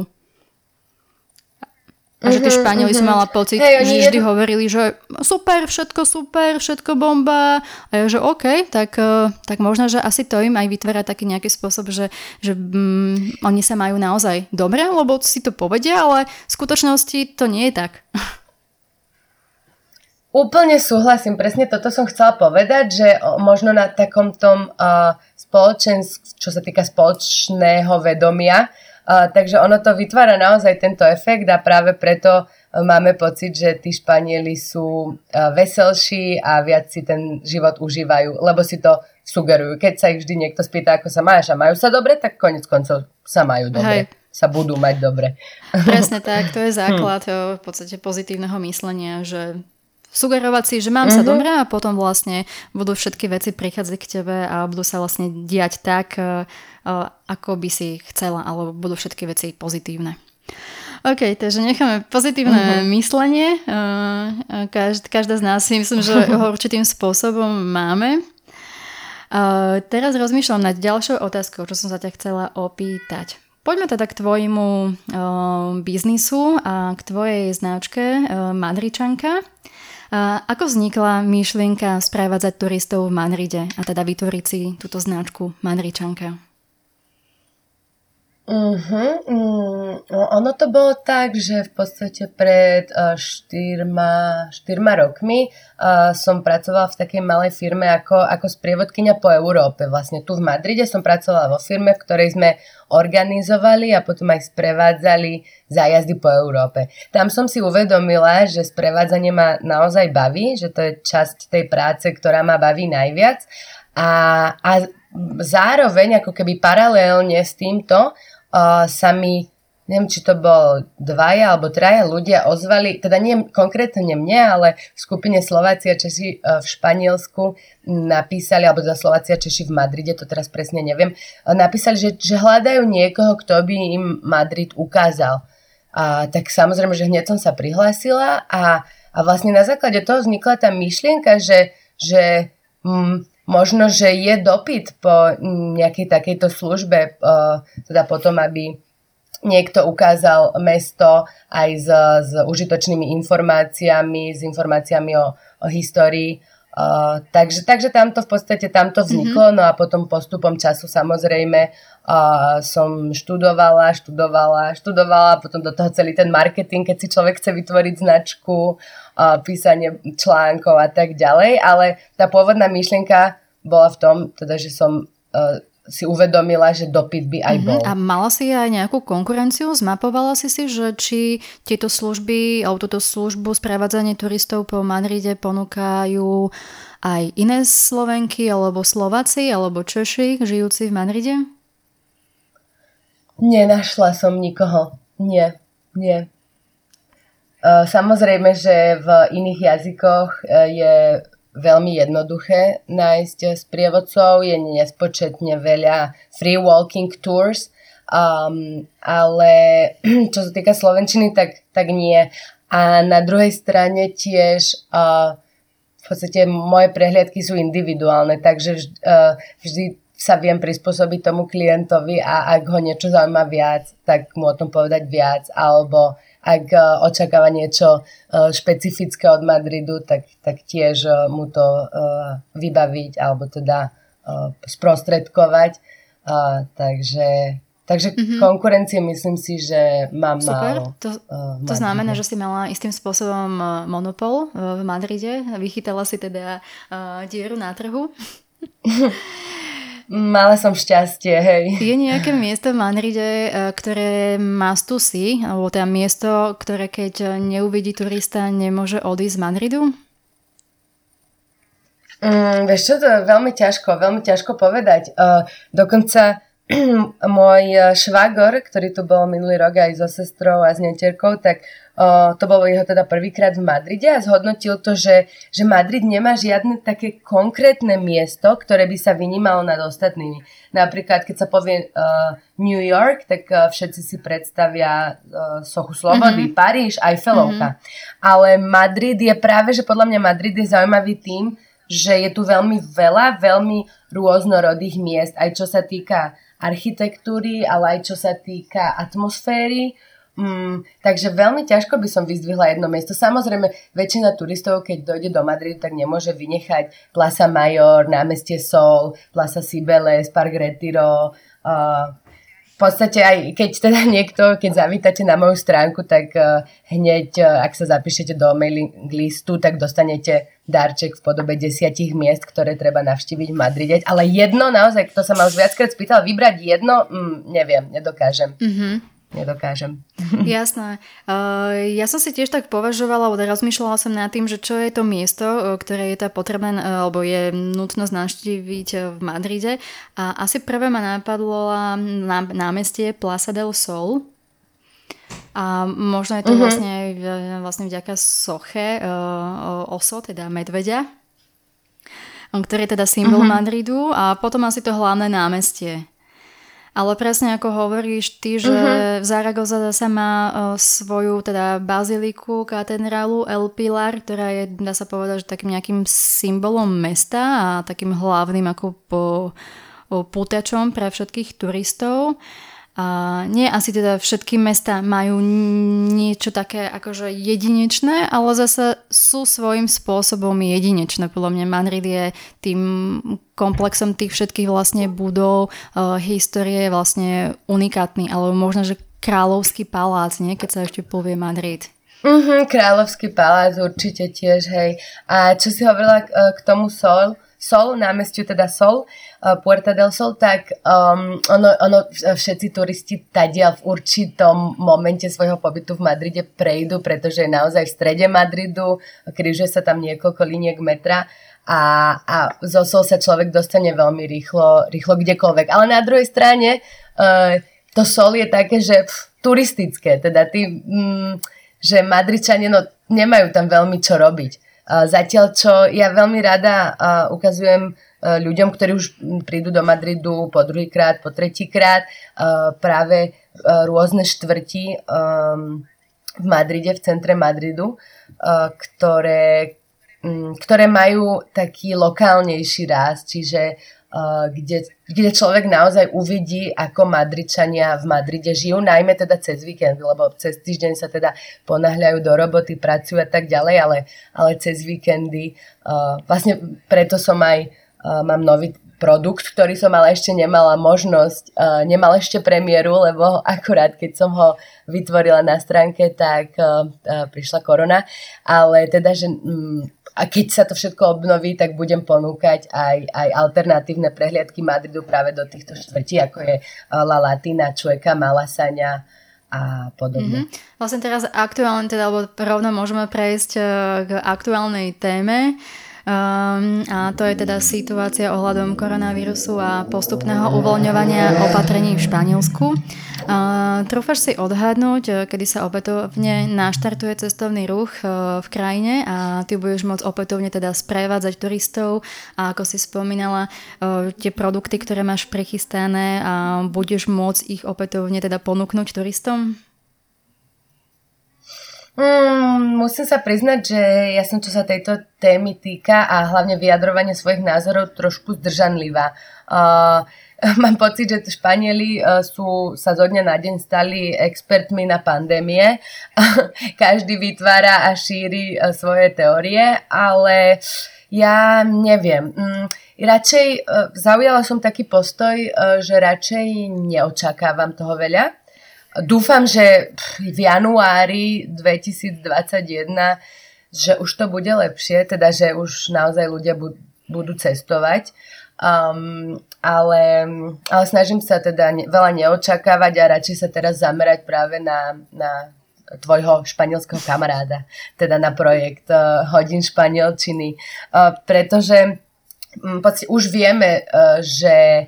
A že tí mhm, Španieli uh-huh. som mala pocit, hey, že vždy jed... hovorili, že super, všetko super, všetko bomba. A ja, že OK, tak, eh, tak možno, že asi to im aj vytvára taký nejaký spôsob, že, že mm, oni sa majú naozaj dobre, lebo si to povedia, ale v skutočnosti to nie je tak. Úplne súhlasím, presne toto som chcela povedať, že možno na takom tom uh, spoločensk, čo sa týka spoločného vedomia, takže ono to vytvára naozaj tento efekt a práve preto máme pocit, že tí Španieli sú uh, veselší a viac si ten život užívajú, lebo si to sugerujú. Keď sa ich vždy niekto spýta, ako sa máš a majú sa dobre, tak konec koncov sa majú dobre. Hej. Sa budú mať dobre. Presne tak, to je základ hm. v podstate pozitívneho myslenia, že sugerovať si, že mám mm-hmm. sa mhm. dobre a potom vlastne budú všetky veci prichádzať k tebe a budú sa vlastne diať tak, uh, ako by si chcela, alebo budú všetky veci pozitívne. OK, takže necháme pozitívne uh-huh. myslenie. Uh, každá, každá z nás si myslím, že ho určitým spôsobom máme. Uh, teraz rozmýšľam nad ďalšou otázkou, čo som sa ťa chcela opýtať. Poďme teda k tvojmu uh, biznisu a k tvojej značke uh, Madričanka. Ako vznikla myšlienka sprevádzať turistov v Madride a teda vytvoriť si túto značku Madričanka? Uh-huh. Mm, no, ono to bolo tak, že v podstate pred uh, štyrma, štyrma rokmi uh, som pracovala v takej malej firme ako, ako sprievodkynia po Európe. Vlastne tu v Madride som pracovala vo firme, v ktorej sme organizovali a potom aj sprevádzali zájazdy po Európe. Tam som si uvedomila, že sprevádzanie ma naozaj baví, že to je časť tej práce, ktorá ma baví najviac. A, a zároveň, ako keby paralelne s týmto, sa mi, neviem, či to bol dvaja alebo traja ľudia ozvali, teda nie konkrétne mne, ale v skupine Slováci a Češi uh, v Španielsku napísali, alebo za Slováci a Češi v Madride, to teraz presne neviem, uh, napísali, že, že hľadajú niekoho, kto by im Madrid ukázal. A tak samozrejme, že hneď som sa prihlásila a, a vlastne na základe toho vznikla tá myšlienka, že, že mm, možno, že je dopyt po nejakej takejto službe, eh, teda potom, aby niekto ukázal mesto aj s, s užitočnými informáciami, s informáciami o, o histórii. Uh, takže, takže tamto v podstate tamto vzniklo, mm-hmm. no a potom postupom času samozrejme uh, som študovala, študovala, študovala, potom do toho celý ten marketing, keď si človek chce vytvoriť značku, uh, písanie článkov a tak ďalej, ale tá pôvodná myšlienka bola v tom, teda, že som uh, si uvedomila, že dopyt by aj bol. Uh-huh. A mala si aj nejakú konkurenciu? Zmapovala si si, že či tieto služby, alebo túto službu sprevádzanie turistov po Madride ponúkajú aj iné Slovenky, alebo Slováci, alebo Češi, žijúci v Madride? Nenašla som nikoho. Nie, nie. Uh, samozrejme, že v iných jazykoch uh, je veľmi jednoduché nájsť sprievodcov, je nespočetne veľa free walking tours, um, ale čo sa týka Slovenčiny, tak, tak nie. A na druhej strane tiež uh, v podstate moje prehliadky sú individuálne, takže vždy, uh, vždy sa viem prispôsobiť tomu klientovi a ak ho niečo zaujíma viac, tak mu o tom povedať viac, alebo ak e, očakáva niečo e, špecifické od Madridu, tak, tak tiež e, mu to vybaviť alebo teda sprostredkovať. Takže Takže mm-hmm. konkurencie myslím si, že mám Super. málo. To, to znamená, že si mala istým spôsobom monopol v Madride. Vychytala si teda uh, dieru na trhu. Mala som šťastie, hej. Je nejaké miesto v Madride, e, ktoré má si, alebo teda miesto, ktoré keď neuvidí turista, nemôže odísť z Madridu? Mm, vieš čo, to je veľmi ťažko, veľmi ťažko povedať. Uh, dokonca môj švagor, ktorý tu bol minulý rok aj so sestrou a s netierkou, tak O, to bolo jeho teda prvýkrát v Madride a zhodnotil to, že, že Madrid nemá žiadne také konkrétne miesto, ktoré by sa vynímalo nad ostatnými. Napríklad, keď sa povie uh, New York, tak uh, všetci si predstavia uh, Sochu Slobody, mm-hmm. Paríž, Eiffelovka. Mm-hmm. Ale Madrid je práve, že podľa mňa Madrid je zaujímavý tým, že je tu veľmi veľa, veľmi rôznorodých miest, aj čo sa týka architektúry, ale aj čo sa týka atmosféry Mm, takže veľmi ťažko by som vyzdvihla jedno miesto. Samozrejme, väčšina turistov, keď dojde do Madridu, tak nemôže vynechať Plaza Mayor, námestie Sol, Plaza Cibeles, Park Retiro. Uh, v podstate aj keď teda niekto, keď zavítate na moju stránku, tak uh, hneď, uh, ak sa zapíšete do mailing listu, tak dostanete darček v podobe desiatich miest, ktoré treba navštíviť v Madride. Ale jedno, naozaj, kto sa ma už viackrát spýtal, vybrať jedno, mm, neviem, nedokážem. Mm-hmm nedokážem. Jasné. Uh, ja som si tiež tak považovala, alebo rozmýšľala som nad tým, že čo je to miesto, uh, ktoré je to potrebné, uh, alebo je nutnosť navštíviť v Madride. A asi prvé ma napadlo na námestie Plaza del Sol. A možno je to uh-huh. vlastne aj vlastne vďaka soche uh, oso, teda medveďa, ktorý je teda symbol uh-huh. Madridu a potom asi to hlavné námestie. Ale presne ako hovoríš ty, že uh-huh. v Zaragoza sa má uh, svoju teda baziliku, katedrálu El Pilar, ktorá je, dá sa povedať, že takým nejakým symbolom mesta a takým hlavným ako po, o, pútačom pre všetkých turistov. A nie asi teda všetky mesta majú niečo také akože jedinečné, ale zase sú svojím spôsobom jedinečné. Podľa mňa Madrid je tým komplexom tých všetkých vlastne budov, uh, histórie je vlastne unikátny, alebo možno, že kráľovský palác, nie? keď sa ešte povie Madrid. Mhm, kráľovský palác určite tiež, hej. A čo si hovorila k, k tomu Sol, Sol, námestiu teda Sol, Puerta del Sol, tak um, ono, ono, všetci turisti tadia v určitom momente svojho pobytu v Madride prejdú, pretože je naozaj v strede Madridu, križuje sa tam niekoľko liniek metra a, a zo Sol sa človek dostane veľmi rýchlo, rýchlo kdekoľvek. Ale na druhej strane uh, to Sol je také, že pff, turistické, teda tí, mm, že Madričania no, nemajú tam veľmi čo robiť. Zatiaľ, čo ja veľmi rada ukazujem ľuďom, ktorí už prídu do Madridu po druhýkrát, po tretíkrát, práve rôzne štvrti v Madride, v centre Madridu, ktoré, ktoré majú taký lokálnejší ráz, čiže kde, kde človek naozaj uvidí, ako Madričania v Madride žijú, najmä teda cez víkend, lebo cez týždeň sa teda ponáhľajú do roboty, pracujú a tak ďalej, ale, ale cez víkendy, uh, vlastne preto som aj, mám nový produkt, ktorý som ale ešte nemala možnosť, uh, nemal ešte premiéru, lebo akurát keď som ho vytvorila na stránke, tak uh, uh, prišla korona, ale teda, že um, a keď sa to všetko obnoví, tak budem ponúkať aj, aj alternatívne prehliadky Madridu práve do týchto štvrtí, ako je eh, La Latina, Čueka, Malasaňa a podobne. Mm-hmm. Vlastne teraz aktuálne, teda, alebo rovno môžeme prejsť eh, k aktuálnej téme. Um, a to je teda situácia ohľadom koronavírusu a postupného uvoľňovania opatrení v Španielsku. Uh, trúfaš si odhadnúť, eh, kedy sa opätovne naštartuje cestovný ruch uh, v krajine a ty budeš môcť opätovne teda sprevádzať turistov a ako si spomínala, uh, tie produkty, ktoré máš prichystané a budeš môcť ich opätovne teda ponúknuť turistom? Mm, musím sa priznať, že ja som čo sa tejto témy týka a hlavne vyjadrovanie svojich názorov trošku zdržanlivá. Uh, mám pocit, že Španieli uh, sú, sa zo dňa na deň stali expertmi na pandémie. Každý vytvára a šíri uh, svoje teórie, ale ja neviem. Mm, radšej uh, zaujala som taký postoj, že radšej neočakávam toho veľa Dúfam, že v januári 2021, že už to bude lepšie, teda že už naozaj ľudia budú cestovať. Um, ale, ale snažím sa teda veľa neočakávať a radšej sa teraz zamerať práve na, na tvojho španielského kamaráda, teda na projekt uh, Hodin španielčiny, uh, pretože um, už vieme, uh, že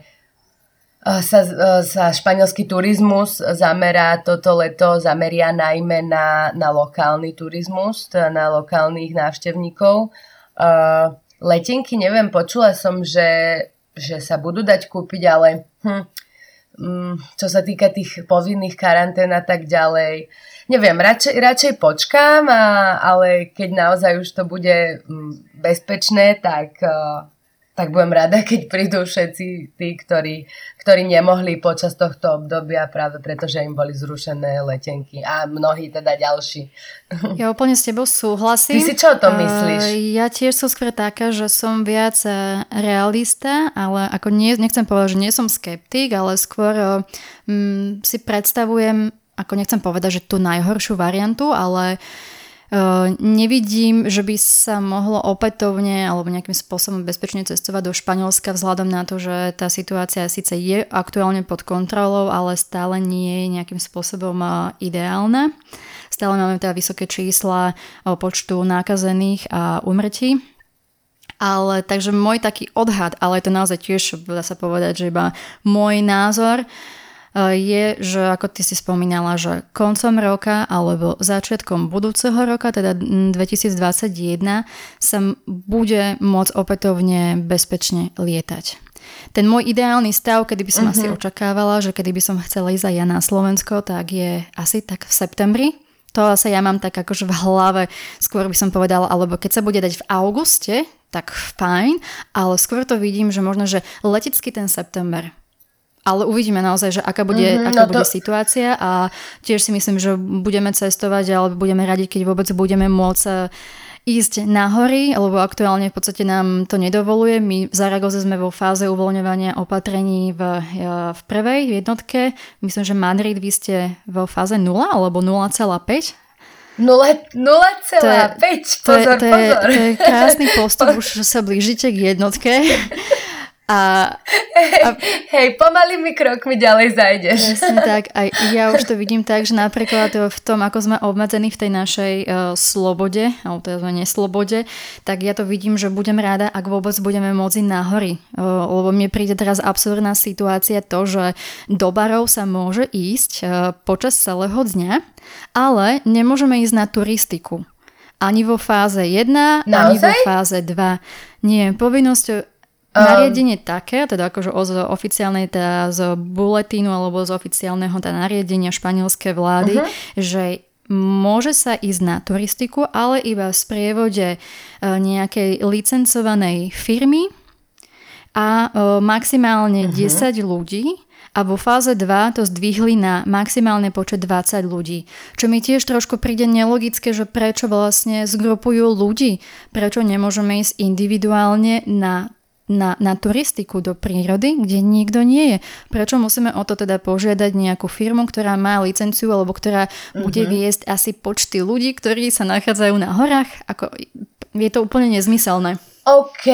sa, sa španielský turizmus zamerá toto leto, zameria najmä na, na lokálny turizmus, na lokálnych návštevníkov. Letenky, neviem, počula som, že, že sa budú dať kúpiť, ale hm, hm, čo sa týka tých povinných karantén a tak ďalej, neviem, radšej, radšej počkám, a, ale keď naozaj už to bude hm, bezpečné, tak tak budem rada, keď prídu všetci tí, ktorí, ktorí nemohli počas tohto obdobia práve preto, že im boli zrušené letenky a mnohí teda ďalší. Ja úplne s tebou súhlasím. Ty si čo o tom myslíš? Uh, ja tiež som skôr taká, že som viac e, realista, ale ako nie, nechcem povedať, že nie som skeptik, ale skôr um, si predstavujem, ako nechcem povedať, že tú najhoršiu variantu, ale uh, Nevidím, že by sa mohlo opätovne alebo nejakým spôsobom bezpečne cestovať do Španielska vzhľadom na to, že tá situácia síce je aktuálne pod kontrolou, ale stále nie je nejakým spôsobom ideálna. Stále máme teda vysoké čísla počtu nákazených a umrtí. Ale takže môj taký odhad, ale je to naozaj tiež, dá sa povedať, že iba môj názor, uh, je, že ako ty si spomínala, že koncom roka alebo začiatkom budúceho roka, teda 2021, sa bude môcť opätovne bezpečne lietať. Ten môj ideálny stav, kedy by som uh-huh. asi mhm. očakávala, že kedy by som chcela ísť aj ja na Slovensko, tak je asi tak v septembri. To sa ja mám tak akože v hlave, skôr by som povedala, alebo keď sa bude dať v auguste, tak fajn, ale skôr to vidím, že možno, že letecký ten september ale uvidíme naozaj, že aká bude, mm-hmm, aká no bude to... situácia a tiež si myslím, že budeme cestovať alebo budeme radi, keď vôbec budeme môcť e, ísť na hory, lebo aktuálne v podstate nám to nedovoluje. My v Zaragoze sme vo fáze uvoľňovania opatrení v, e, v prvej jednotke. Myslím, že Madrid vy ste vo fáze 0 alebo 0,5 0,5, pozor, to je, pozor. To je, to je krásny postup, už sa blížite k jednotke. A, a... Hej, pomalými krokmi ďalej zajdeš. Presne tak. A ja už to vidím tak, že napríklad v tom, ako sme obmedzení v tej našej uh, slobode, alebo teda neslobode, tak ja to vidím, že budem rada, ak vôbec budeme môcť na hory. Uh, lebo mne príde teraz absurdná situácia to, že do barov sa môže ísť uh, počas celého dňa, ale nemôžeme ísť na turistiku. Ani vo fáze 1, Naozaj? ani vo fáze 2. Nie, povinnosť Nariadenie také, teda akože z oficiálnej, teda z buletínu alebo z oficiálneho teda nariadenia španielskej vlády, uh-huh. že môže sa ísť na turistiku, ale iba v sprievode e, nejakej licencovanej firmy a e, maximálne uh-huh. 10 ľudí a vo fáze 2 to zdvihli na maximálne počet 20 ľudí. Čo mi tiež trošku príde nelogické, že prečo vlastne zgrupujú ľudí, prečo nemôžeme ísť individuálne na na, na turistiku do prírody, kde nikto nie je. Prečo musíme o to teda požiadať nejakú firmu, ktorá má licenciu alebo ktorá uh-huh. bude mhm. viesť asi počty ľudí, ktorí sa nachádzajú na horách? Ako, je to úplne nezmyselné. OK.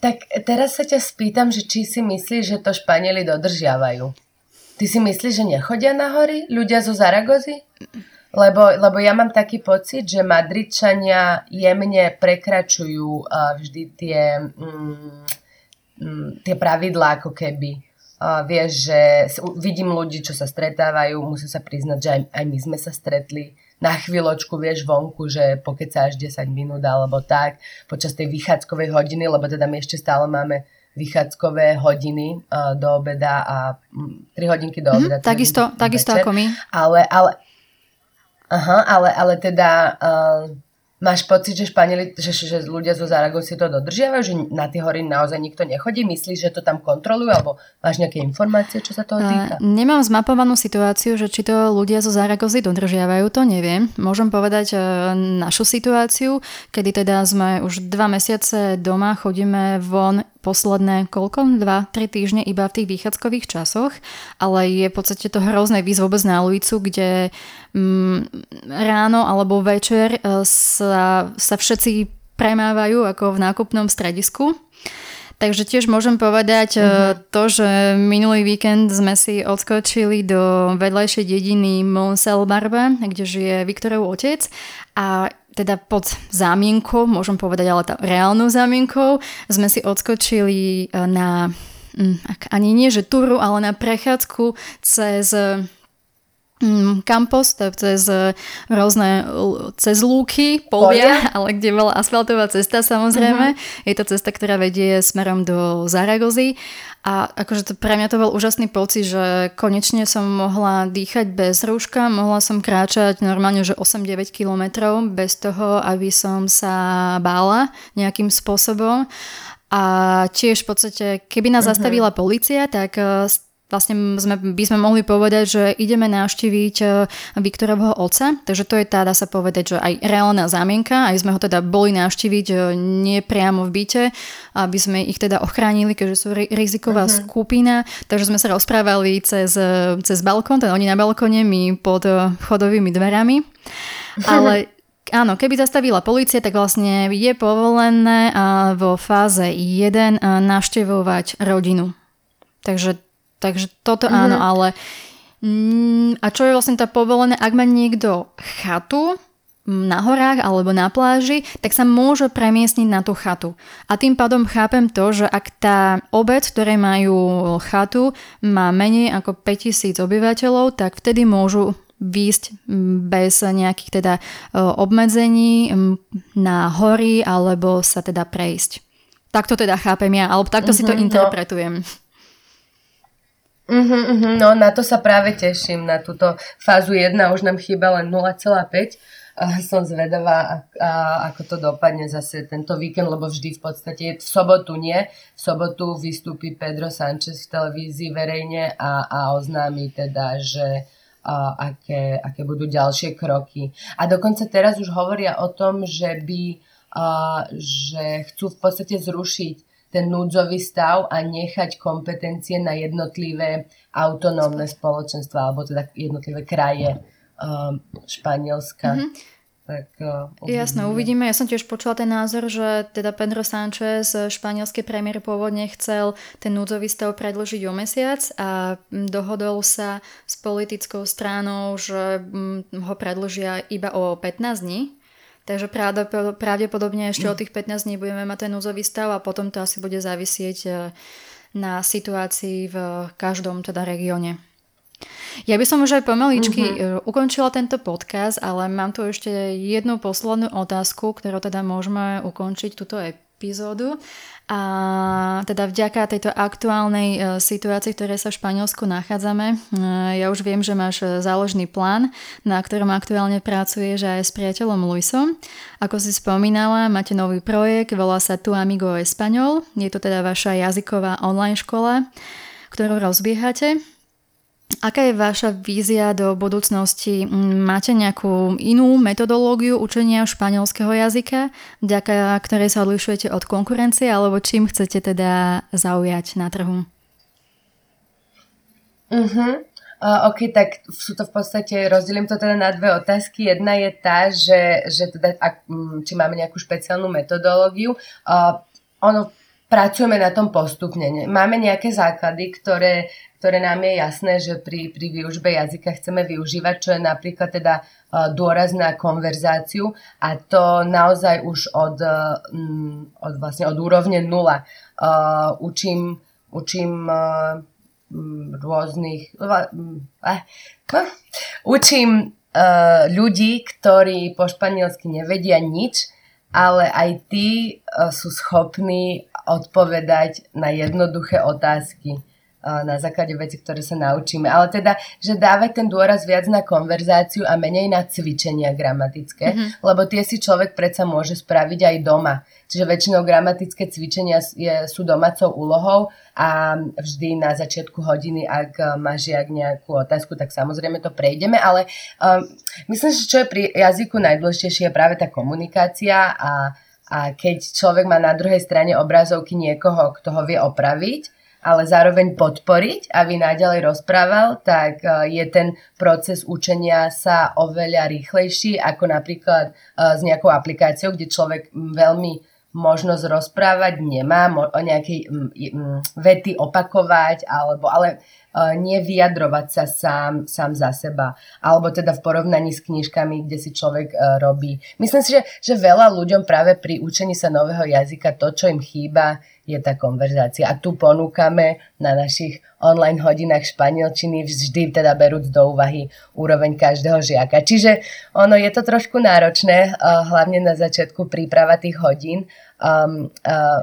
Tak teraz sa ťa spýtam, že či si myslíš, že to Španieli dodržiavajú. Ty si myslíš, že nechodia na hory ľudia zo Zaragozy? Lebo, lebo ja mám taký pocit, že Madridčania jemne prekračujú uh, vždy tie, mm, mm, tie pravidlá ako keby. Uh, vieš, že vidím ľudí, čo sa stretávajú, musím sa priznať, že aj, aj my sme sa stretli na chvíľočku, vieš, vonku, že pokiaľ sa až 10 minút alebo tak, počas tej vychádzkovej hodiny, lebo teda my ešte stále máme vychádzkové hodiny uh, do obeda a um, 3 hodinky do mhm, obeda. Mm-hmm, takisto, takisto ako my. Ale, ale, Aha, ale, ale teda uh, máš pocit, že Španieli, že, že ľudia zo Zaragosy to dodržiavajú, že na tie hory naozaj nikto nechodí? Myslíš, že to tam kontrolujú, alebo máš nejaké informácie, čo sa toho týka? Uh, nemám zmapovanú situáciu, že či to ľudia zo Zaragozy dodržiavajú, to neviem. Môžem povedať uh, našu situáciu, kedy teda sme už dva mesiace doma, chodíme von posledné koľko? Dva, tri týždne iba v tých výchádzkových časoch, ale je v podstate to hrozné výsť vôbec na ulicu, kde mm, ráno alebo večer e, sa, sa všetci premávajú ako v nákupnom stredisku. Takže tiež môžem povedať uh-huh. to, že minulý víkend sme si odskočili do vedľajšej dediny Monselbarbe, kde žije Viktorov otec a teda pod zámienkou, môžem povedať, ale tá reálnou zámienkou, sme si odskočili e, na, mm, ani nie že túru, ale na prechádzku cez mm, kampos, cez rôzne, cez lúky, polia, ale kde bola asfaltová cesta samozrejme. Uh-huh. Je to cesta, ktorá vedie smerom do Zaragozy a akože to, pre mňa to bol úžasný pocit, že konečne som mohla dýchať bez rúška, mohla som kráčať normálne, že 8-9 kilometrov bez toho, aby som sa bála nejakým spôsobom. A tiež v podstate, keby nás uh-huh. zastavila policia, tak eh, vlastne sme, by sme mohli povedať, že ideme navštíviť e, Viktorovho otca, takže to je tá, dá sa povedať, že aj reálna zámienka, aj sme ho teda boli navštíviť e, nie priamo v byte, aby sme ich teda ochránili, keďže sú riziková uh-huh. skupina, takže sme sa rozprávali cez, e, cez balkón, teda oni na balkóne, my pod vchodovými dverami, ale Áno, keby zastavila policia, tak vlastne je povolené vo fáze 1 navštevovať rodinu. Takže Takže toto mm-hmm. áno, ale mm, a čo je vlastne tá povolené, ak má niekto chatu na horách alebo na pláži, tak sa môže premiestniť na tú chatu. A tým pádom chápem to, že ak tá obec, ktoré majú chatu, má menej ako 5000 obyvateľov, tak vtedy môžu výjsť bez nejakých teda obmedzení na hory alebo sa teda prejsť. Takto teda chápem ja, alebo takto mm-hmm, si to mhm, no. interpretujem. No. Uh-huh, uh-huh, no na to sa práve teším, na túto fázu 1 už nám chýba len 0,5 som zvedavá, ako to dopadne zase tento víkend, lebo vždy v podstate v sobotu nie. V sobotu vystúpi Pedro Sanchez v televízii verejne a, a oznámi teda, že a, aké, aké budú ďalšie kroky. A dokonca teraz už hovoria o tom, že by a, že chcú v podstate zrušiť ten núdzový stav a nechať kompetencie na jednotlivé autonómne spoločenstva alebo teda jednotlivé kraje um, Španielska. Mm-hmm. Tak uh, uvidíme. Jasné, uvidíme. Ja som tiež počula ten názor, že teda Pedro Sánchez, španielský premiér, pôvodne chcel ten núdzový stav predložiť o mesiac a mm, dohodol sa s politickou stranou, že mm, ho predložia iba o 15 dní. Takže pravdepodobne ešte o tých 15 dní budeme mať ten núzový stav a potom to asi bude závisieť e, na situácii v každom teda regióne. Ja by som už aj pomaličky uh-huh. ukončila tento podcast, ale mám tu ešte jednu poslednú otázku, ktorú teda môžeme ukončiť túto epizódu. A teda vďaka tejto aktuálnej e, situácii, v ktorej sa v Španielsku nachádzame, e, ja už viem, že máš e, záložný plán, na ktorom aktuálne pracuješ aj s priateľom Luisom. Ako si spomínala, máte nový projekt, volá sa Tu Amigo Español. Je to teda vaša jazyková online škola, ktorú rozbiehate. Aká je vaša vízia do budúcnosti? Máte nejakú inú metodológiu učenia španielského jazyka, vďaka ktorej sa odlišujete od konkurencie, alebo čím chcete teda zaujať na trhu? Uh-huh. Uh, OK, tak sú to v podstate, rozdelím to teda na dve otázky. Jedna je tá, že, že teda, ak, či máme nejakú špeciálnu metodológiu. Uh, ono pracujeme na tom postupne. Máme nejaké základy, ktoré, ktoré nám je jasné, že pri, pri výužbe jazyka chceme využívať, čo je napríklad teda uh, dôraz na konverzáciu a to naozaj už od, um, od, vlastne od úrovne nula. Uh, učím učím uh, rôznych... Uh, uh, učím ľudí, ktorí po španielsky nevedia nič, ale aj tí uh, sú schopní odpovedať na jednoduché otázky na základe veci, ktoré sa naučíme. Ale teda, že dávať ten dôraz viac na konverzáciu a menej na cvičenia gramatické, mm-hmm. lebo tie si človek predsa môže spraviť aj doma. Čiže väčšinou gramatické cvičenia je, sú domácou úlohou a vždy na začiatku hodiny, ak má žiak nejakú otázku, tak samozrejme to prejdeme, ale um, myslím, že čo je pri jazyku najdôležitejšie je práve tá komunikácia a a keď človek má na druhej strane obrazovky niekoho, kto ho vie opraviť, ale zároveň podporiť, aby naďalej rozprával, tak e, je ten proces učenia sa oveľa rýchlejší ako napríklad e, s nejakou aplikáciou, kde človek veľmi možnosť rozprávať nemá, o nejakej vety opakovať, alebo, ale nevyjadrovať sa sám, sám za seba. Alebo teda v porovnaní s knižkami, kde si človek robí. Myslím si, že, že veľa ľuďom práve pri učení sa nového jazyka to, čo im chýba, je tá konverzácia. A tu ponúkame na našich online hodinách španielčiny vždy teda berúc do úvahy úroveň každého žiaka. Čiže ono je to trošku náročné, uh, hlavne na začiatku príprava tých hodín, um, uh,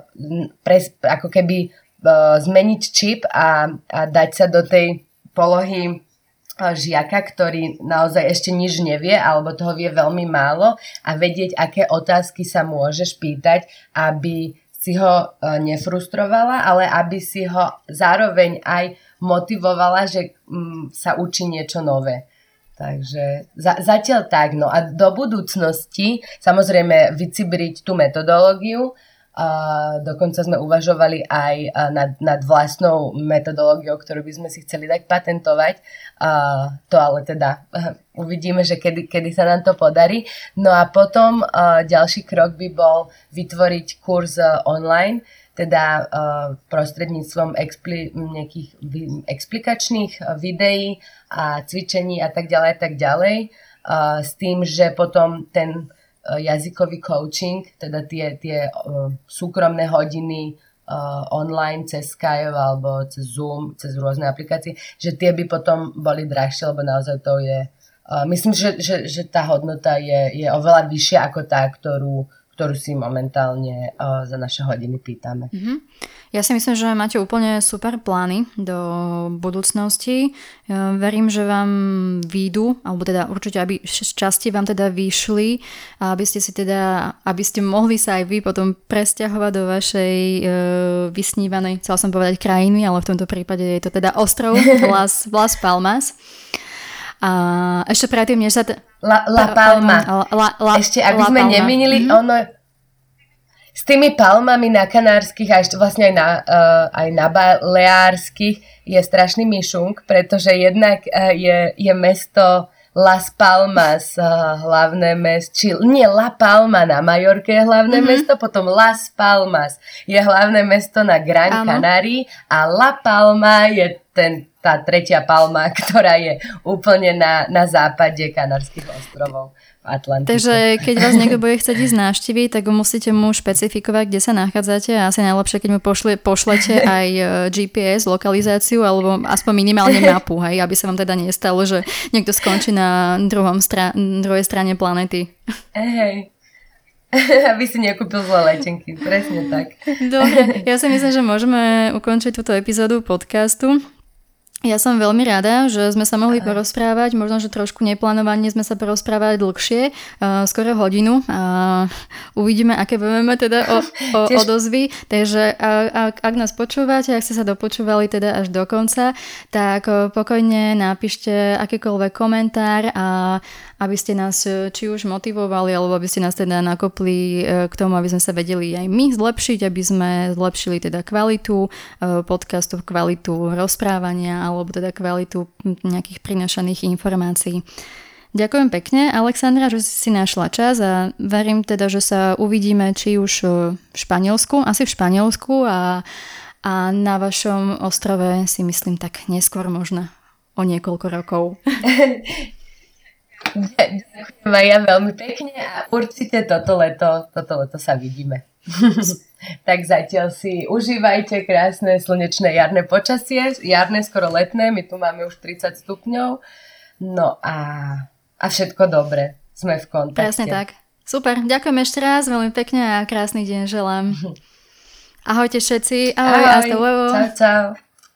pres, ako keby uh, zmeniť čip a, a dať sa do tej polohy žiaka, ktorý naozaj ešte nič nevie alebo toho vie veľmi málo a vedieť, aké otázky sa môžeš pýtať, aby si ho nefrustrovala, ale aby si ho zároveň aj motivovala, že mm, sa učí niečo nové. Takže za, zatiaľ tak. No a do budúcnosti samozrejme vycibriť tú metodológiu, a dokonca sme uvažovali aj nad, nad vlastnou metodológiou, ktorú by sme si chceli dať patentovať. A to ale teda uvidíme, že kedy, kedy sa nám to podarí. No a potom ďalší krok by bol vytvoriť kurz online, teda prostredníctvom expli, nejakých explikačných videí a cvičení a tak ďalej, tak ďalej. S tým, že potom ten Eh, jazykový coaching, teda tie, tie uh, súkromné hodiny uh, online cez Skype alebo cez Zoom, cez rôzne aplikácie, že tie by potom boli drahšie, lebo naozaj to je... Myslím, že, že, že tá hodnota je, je oveľa vyššia ako tá, ktorú, ktorú si momentálne uh, za naše hodiny pýtame. Mm-hmm. Ja si myslím, že máte úplne super plány do budúcnosti. Ja verím, že vám výjdu, alebo teda určite, aby časti vám teda vyšli, aby ste si teda, aby ste mohli sa aj vy potom presťahovať do vašej e, vysnívanej, chcela som povedať krajiny, ale v tomto prípade je to teda ostrov Las, Las Palmas. A ešte predtým, než sa... T- La, La Palma. La, la, la, ešte, aby La sme Palma. neminili, mm-hmm. ono s tými palmami na kanárskych a ešte vlastne aj na, uh, aj na baleárskych je strašný myšung, pretože jednak uh, je, je mesto Las Palmas uh, hlavné mesto, či nie La Palma na Majorke je hlavné mm-hmm. mesto, potom Las Palmas je hlavné mesto na Gran Canaria a La Palma je ten, tá tretia palma, ktorá je úplne na, na západe Kanárskych ostrovov. Atlantike. Takže keď vás niekto bude chcieť ísť návštíviť, tak musíte mu špecifikovať, kde sa nachádzate a asi najlepšie, keď mu pošle, pošlete aj e, GPS, lokalizáciu alebo aspoň minimálne mapu, hej, aby sa vám teda nestalo, že niekto skončí na druhom stra- druhej strane planety. Hej, aby si nekúpil zlé letenky, presne tak. Dobre, ja si myslím, že môžeme ukončiť túto epizódu podcastu. Ja som veľmi rada, že sme sa mohli porozprávať, možno, že trošku neplánovane sme sa porozprávať dlhšie, uh, skoro hodinu. Uh, uvidíme, aké budeme teda o, o, odozvy. Takže ak, ak nás počúvate, ak ste sa dopočúvali teda až do konca, tak uh, pokojne napíšte akýkoľvek komentár a aby ste nás e, či už motivovali, alebo aby ste nás teda nakopli e, k tomu, aby sme sa vedeli aj my zlepšiť, aby sme zlepšili teda kvalitu e, podcastu, kvalitu rozprávania, alebo teda kvalitu nejakých prinašaných informácií. Ďakujem pekne, Alexandra, že si našla čas a verím teda, že sa uvidíme či už v Španielsku, asi v Španielsku a, a na vašom ostrove si myslím tak neskôr možno o niekoľko rokov. Ďakujem aj ja veľmi pekne a určite toto leto, toto leto sa vidíme. tak zatiaľ si užívajte krásne slnečné jarné počasie, jarné skoro letné, my tu máme už 30 stupňov. No a, a všetko dobre, sme v kontakte. Presne tak. Super, ďakujem ešte raz veľmi pekne a krásny deň želám. Ahojte všetci. Ahoj, Ahoj. hasta luego. Čau, čau.